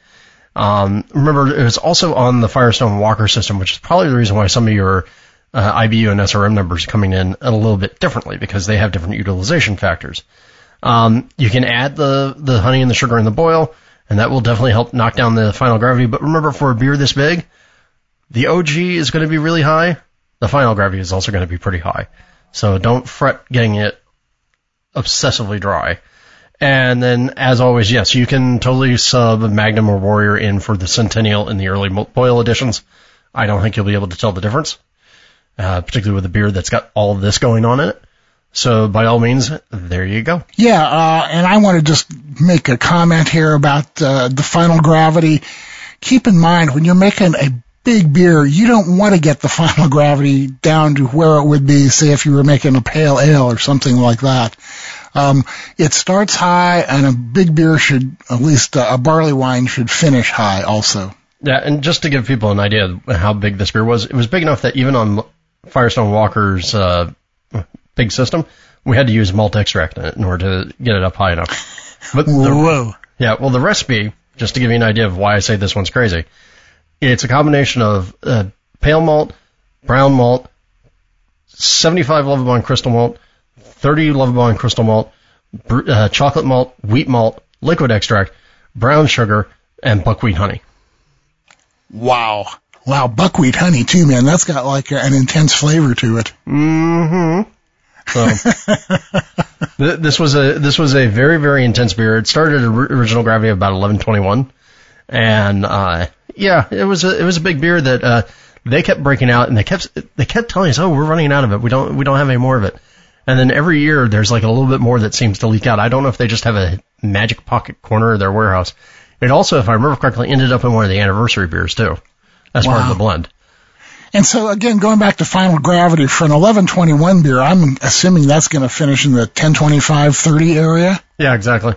Um, remember, it was also on the Firestone Walker system, which is probably the reason why some of your uh, IBU and SRM numbers are coming in a little bit differently because they have different utilization factors. Um, you can add the, the honey and the sugar in the boil and that will definitely help knock down the final gravity. But remember, for a beer this big, the OG is going to be really high. The final gravity is also going to be pretty high. So don't fret getting it obsessively dry. And then, as always, yes, you can totally sub Magnum or Warrior in for the Centennial in the early boil editions. I don't think you'll be able to tell the difference, uh, particularly with a beer that's got all of this going on in it. So by all means, there you go. Yeah, uh, and I want to just make a comment here about uh, the final gravity. Keep in mind when you're making a big beer, you don't want to get the final gravity down to where it would be, say, if you were making a pale ale or something like that. Um, it starts high, and a big beer should, at least uh, a barley wine, should finish high also. Yeah, and just to give people an idea of how big this beer was, it was big enough that even on Firestone Walker's uh, big system, we had to use malt extract in it in order to get it up high enough. But the, Whoa. Yeah, well, the recipe, just to give you an idea of why I say this one's crazy, it's a combination of uh, pale malt, brown malt, 75 Lovibond crystal malt, 30 Lovibond crystal malt, uh, chocolate malt, wheat malt, liquid extract, brown sugar, and buckwheat honey. Wow. Wow, buckwheat honey too, man. That's got like an intense flavor to it. Mm-hmm. So th- this was a this was a very very intense beer. It started at original gravity of about 1121, and uh, yeah, it was a it was a big beer that uh, they kept breaking out, and they kept they kept telling us, oh, we're running out of it. We don't we don't have any more of it. And then every year there's like a little bit more that seems to leak out. I don't know if they just have a magic pocket corner of their warehouse. It also, if I remember correctly, ended up in one of the anniversary beers too, as wow. part of the blend. And so again, going back to final gravity for an 1121 beer, I'm assuming that's going to finish in the 1025 30 area. Yeah, exactly.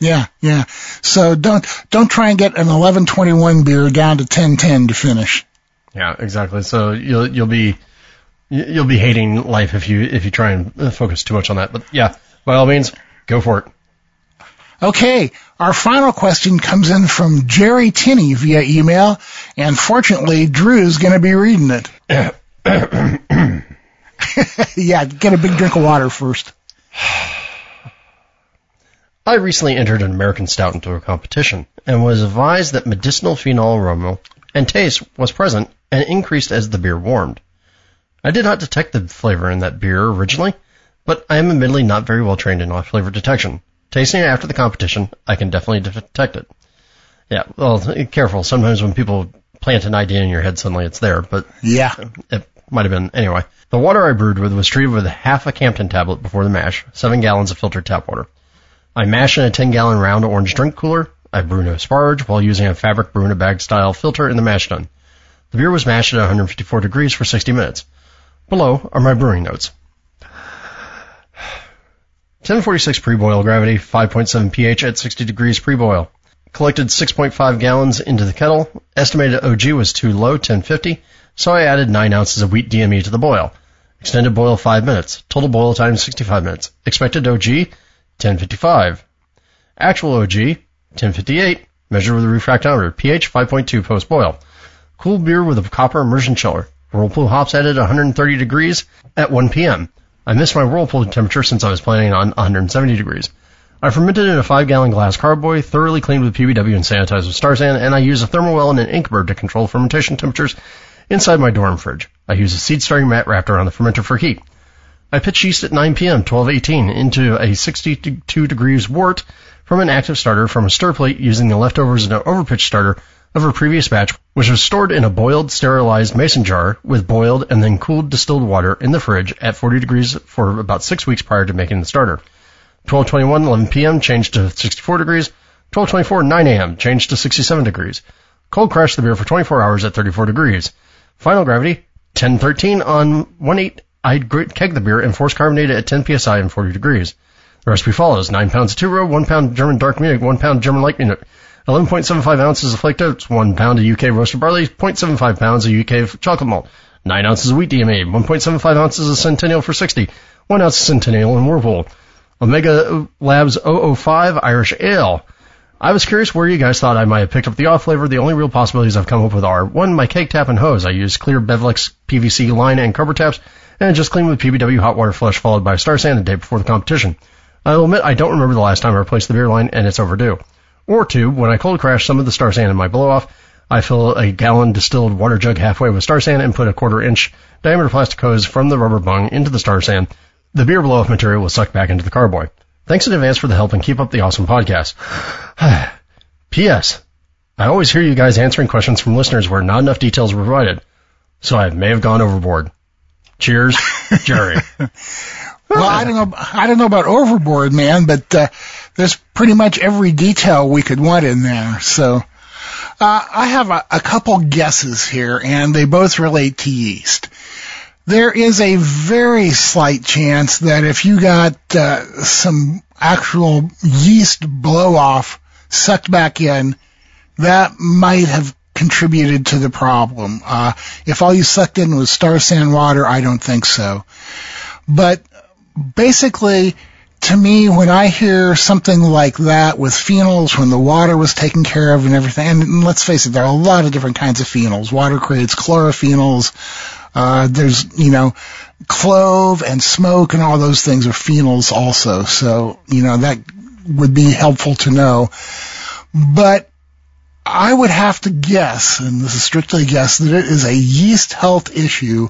Yeah, yeah. So don't don't try and get an 1121 beer down to 1010 to finish. Yeah, exactly. So you'll you'll be you'll be hating life if you if you try and uh, focus too much on that. But yeah, by all means, go for it. Okay, our final question comes in from Jerry Tinney via email, and fortunately, Drew's going to be reading it. yeah, get a big drink of water first. I recently entered an American Stout into a competition and was advised that medicinal phenol aroma and taste was present and increased as the beer warmed. I did not detect the flavor in that beer originally, but I am admittedly not very well trained in off flavor detection. Tasting it after the competition, I can definitely detect it. Yeah, well, careful. Sometimes when people plant an idea in your head, suddenly it's there, but Yeah. it might have been. Anyway, the water I brewed with was treated with half a Campden tablet before the mash, seven gallons of filtered tap water. I mash in a 10 gallon round orange drink cooler. I brewed a sparge while using a fabric brew a bag style filter in the mash tun. The beer was mashed at 154 degrees for 60 minutes. Below are my brewing notes. 1046 pre-boil gravity, 5.7 pH at 60 degrees pre-boil. Collected 6.5 gallons into the kettle. Estimated OG was too low, 1050, so I added 9 ounces of wheat DME to the boil. Extended boil 5 minutes. Total boil time 65 minutes. Expected OG 1055. Actual OG 1058. Measured with a refractometer. pH 5.2 post boil. Cool beer with a copper immersion chiller. Whirlpool hops added 130 degrees at 1 p.m. I missed my whirlpool temperature since I was planning on 170 degrees. I fermented in a 5 gallon glass carboy, thoroughly cleaned with PBW and sanitized with Star San, and I use a thermowell and an Inkbird to control fermentation temperatures inside my dorm fridge. I use a seed starting mat wrapped around the fermenter for heat. I pitch yeast at 9 p.m. 1218 into a 62 degrees wort from an active starter from a stir plate using the leftovers in an overpitch starter of a previous batch, which was stored in a boiled, sterilized mason jar with boiled and then cooled distilled water in the fridge at 40 degrees for about six weeks prior to making the starter. 1221, 11 p.m. changed to 64 degrees. 1224, 9 a.m. changed to 67 degrees. Cold crash the beer for 24 hours at 34 degrees. Final gravity, 1013 on 1-8. I keg the beer and force carbonate it at 10 psi and 40 degrees. The recipe follows 9 pounds of two row, 1 pound German dark Munich, 1 pound German light Munich, 11.75 ounces of flaked oats, 1 pound of UK roasted barley, 0.75 pounds of UK chocolate malt, 9 ounces of wheat DME, 1.75 ounces of Centennial for 60, 1 ounce of Centennial and Whirlpool, Omega Labs 005 Irish Ale. I was curious where you guys thought I might have picked up the off flavor. The only real possibilities I've come up with are one, my keg tap and hose. I use clear Bevlex PVC line and cover taps, and just clean with PBW hot water flush followed by Star San the day before the competition. I will admit I don't remember the last time I replaced the beer line, and it's overdue. Or two, when I cold crash some of the Star San in my blow off, I fill a gallon distilled water jug halfway with Star San and put a quarter inch diameter plastic hose from the rubber bung into the Star San. The beer blow off material was sucked back into the carboy. Thanks in advance for the help and keep up the awesome podcast. P.S. I always hear you guys answering questions from listeners where not enough details were provided, so I may have gone overboard. Cheers, Jerry. Well, I don't know. I don't know about overboard, man, but uh, there's pretty much every detail we could want in there. So uh, I have a, a couple guesses here, and they both relate to yeast. There is a very slight chance that if you got uh, some actual yeast blow off sucked back in, that might have contributed to the problem. Uh, if all you sucked in was Star San water, I don't think so. But basically, to me, when I hear something like that with phenols, when the water was taken care of and everything, and let's face it, there are a lot of different kinds of phenols. Water creates chlorophenols. Uh, there's, you know, clove and smoke and all those things are phenols also. So, you know, that would be helpful to know. But I would have to guess, and this is strictly a guess, that it is a yeast health issue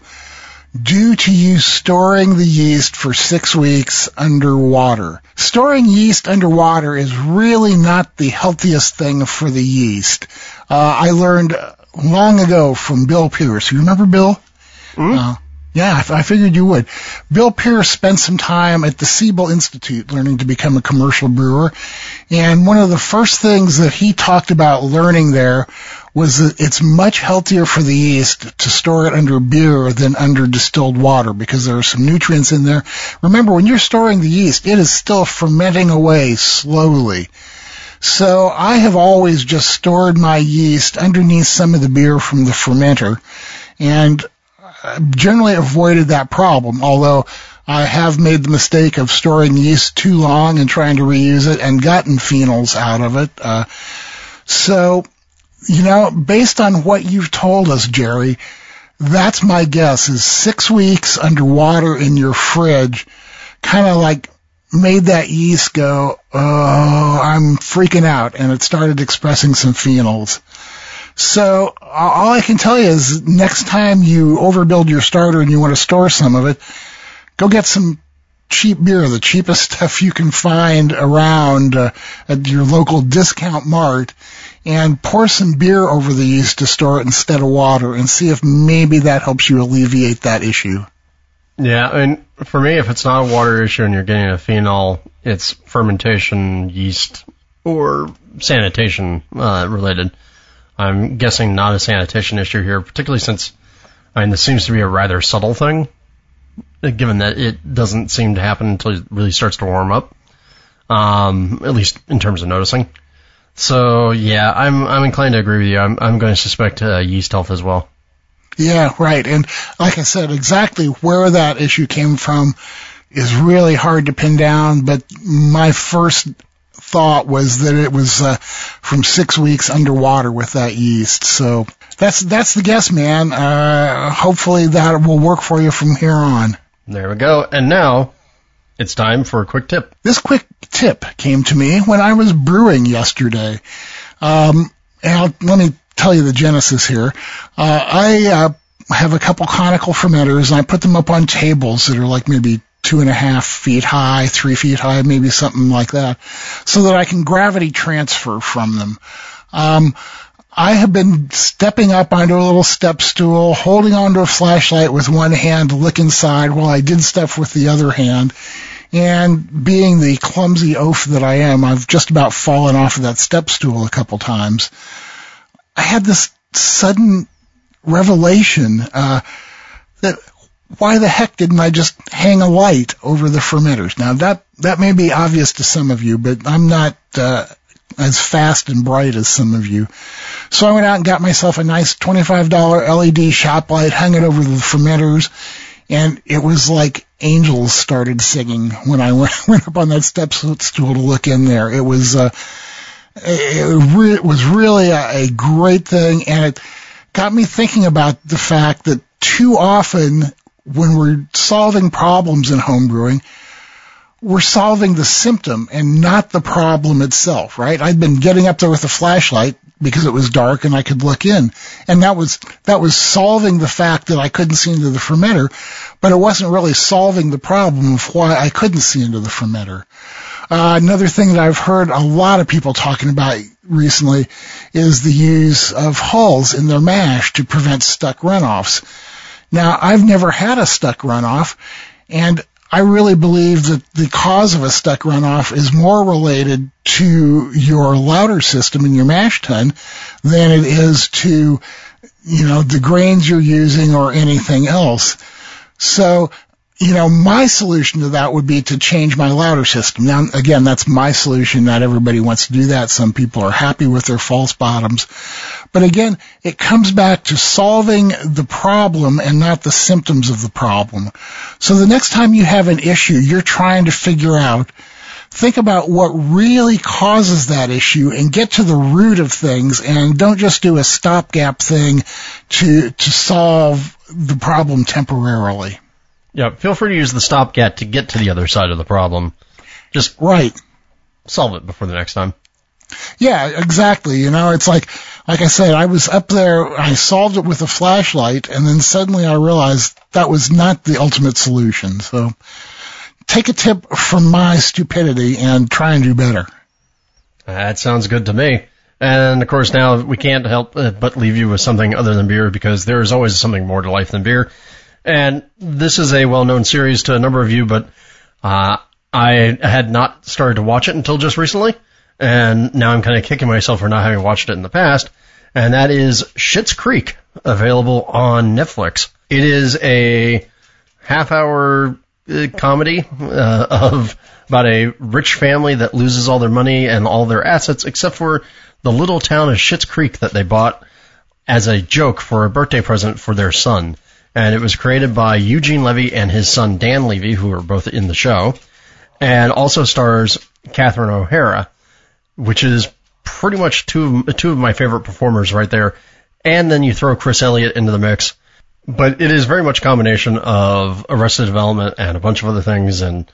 due to you storing the yeast for six weeks underwater. Storing yeast underwater is really not the healthiest thing for the yeast. Uh, I learned long ago from Bill Pierce. You remember Bill? Mm-hmm. Uh, yeah, I, I figured you would. Bill Pierce spent some time at the Siebel Institute learning to become a commercial brewer. And one of the first things that he talked about learning there was that it's much healthier for the yeast to store it under beer than under distilled water because there are some nutrients in there. Remember, when you're storing the yeast, it is still fermenting away slowly. So I have always just stored my yeast underneath some of the beer from the fermenter and generally avoided that problem, although I have made the mistake of storing yeast too long and trying to reuse it and gotten phenols out of it. Uh, so, you know, based on what you've told us, Jerry, that's my guess is six weeks underwater in your fridge kind of like made that yeast go, oh, I'm freaking out. And it started expressing some phenols. So all I can tell you is next time you overbuild your starter and you want to store some of it, go get some cheap beer, the cheapest stuff you can find around uh, at your local discount mart, and pour some beer over the yeast to store it instead of water, and see if maybe that helps you alleviate that issue. Yeah, and for me, if it's not a water issue and you're getting a phenol, it's fermentation, yeast, or sanitation uh, related. I'm guessing not a sanitation issue here, particularly since, I mean, this seems to be a rather subtle thing, given that it doesn't seem to happen until it really starts to warm up, um, at least in terms of noticing. So yeah, I'm I'm inclined to agree with you. I'm I'm going to suspect uh, yeast health as well. Yeah, right. And like I said, exactly where that issue came from is really hard to pin down. But my first thought was that it was uh, from six weeks underwater with that yeast. So that's that's the guess, man. Uh, hopefully that will work for you from here on. There we go. And now it's time for a quick tip. This quick tip came to me when I was brewing yesterday. Um, and I'll, let me tell you the genesis here. Uh, I uh, have a couple conical fermenters, and I put them up on tables that are like maybe two and a half feet high, three feet high, maybe something like that, so that I can gravity transfer from them. Um, I have been stepping up onto a little step stool, holding onto a flashlight with one hand, to look inside while I did stuff with the other hand. And being the clumsy oaf that I am, I've just about fallen off of that step stool a couple times. I had this sudden revelation uh, that why the heck didn't I just hang a light over the fermenters? Now that that may be obvious to some of you, but I'm not uh, as fast and bright as some of you. So I went out and got myself a nice $25 LED shop light, hung it over the fermenters, and it was like angels started singing when I went, went up on that step stool to look in there. It was uh, it, re- it was really a, a great thing, and it got me thinking about the fact that too often when we're solving problems in homebrewing, we're solving the symptom and not the problem itself, right? I'd been getting up there with a flashlight because it was dark and I could look in. And that was, that was solving the fact that I couldn't see into the fermenter, but it wasn't really solving the problem of why I couldn't see into the fermenter. Uh, another thing that I've heard a lot of people talking about recently is the use of hulls in their mash to prevent stuck runoffs. Now, I've never had a stuck runoff, and I really believe that the cause of a stuck runoff is more related to your lauter system in your mash tun than it is to, you know, the grains you're using or anything else. So you know, my solution to that would be to change my lauter system. Now, again, that's my solution. Not everybody wants to do that. Some people are happy with their false bottoms. But again, it comes back to solving the problem and not the symptoms of the problem. So the next time you have an issue you're trying to figure out, think about what really causes that issue and get to the root of things and don't just do a stopgap thing to, to solve the problem temporarily. Yeah, feel free to use the stopgap to get to the other side of the problem. Just right. Solve it before the next time. Yeah, exactly. You know, it's like, like I said, I was up there, I solved it with a flashlight, and then suddenly I realized that was not the ultimate solution. So take a tip from my stupidity and try and do better. That sounds good to me. And of course, now we can't help but leave you with something other than beer because there is always something more to life than beer. And this is a well-known series to a number of you, but uh, I had not started to watch it until just recently, and now I'm kind of kicking myself for not having watched it in the past. And that is Schitt's Creek, available on Netflix. It is a half-hour uh, comedy uh, of about a rich family that loses all their money and all their assets, except for the little town of Schitt's Creek that they bought as a joke for a birthday present for their son and it was created by Eugene Levy and his son Dan Levy, who are both in the show, and also stars Catherine O'Hara, which is pretty much two of, two of my favorite performers right there. And then you throw Chris Elliott into the mix, but it is very much a combination of Arrested Development and a bunch of other things, and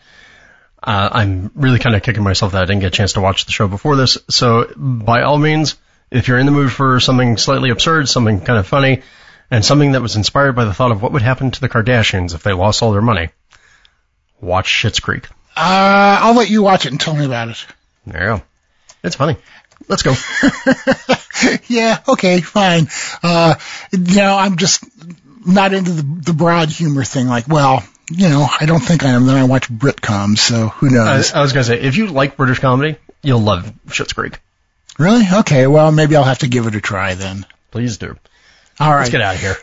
uh, I'm really kind of kicking myself that I didn't get a chance to watch the show before this. So by all means, if you're in the mood for something slightly absurd, something kind of funny, and something that was inspired by the thought of what would happen to the Kardashians if they lost all their money. watch Schitt's Creek. Uh, I'll let you watch it and tell me about it. There you go. It's funny. Let's go. yeah, okay, fine. Uh, you know, I'm just not into the, the broad humor thing. Like, well, you know, I don't think I am. Then I watch Britcoms, so who I, knows? I was gonna say, if you like British comedy, you'll love Schitt's Creek. really? Okay, well, maybe I'll have to give it a try then. Please do. All right. Let's get out of here.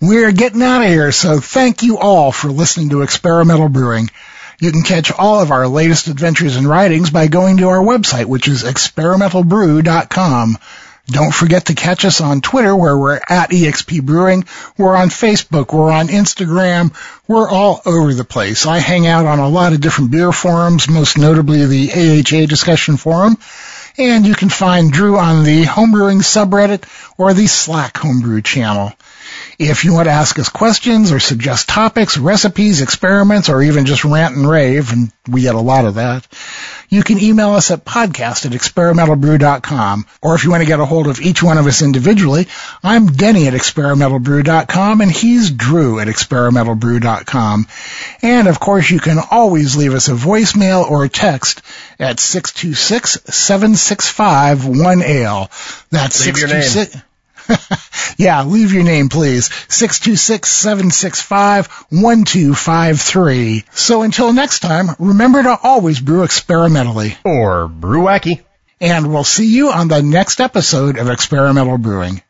We're getting out of here, so thank you all for listening to Experimental Brewing. You can catch all of our latest adventures and writings by going to our website, which is experimentalbrew.com. Don't forget to catch us on Twitter where we're at EXP Brewing. We're on Facebook. We're on Instagram. We're all over the place. I hang out on a lot of different beer forums, most notably the AHA discussion forum. And you can find Drew on the homebrewing subreddit or the Slack homebrew channel. If you want to ask us questions or suggest topics, recipes, experiments, or even just rant and rave, and we get a lot of that, you can email us at podcast at experimentalbrew.com. Or if you want to get a hold of each one of us individually, I'm Denny at experimentalbrew.com and he's Drew at experimentalbrew.com. And of course, you can always leave us a voicemail or a text at 626-765-1AL. That's Leave your name. 626- yeah, leave your name, please. 626-765-1253. So until next time, remember to always brew experimentally. Or brew wacky. And we'll see you on the next episode of Experimental Brewing.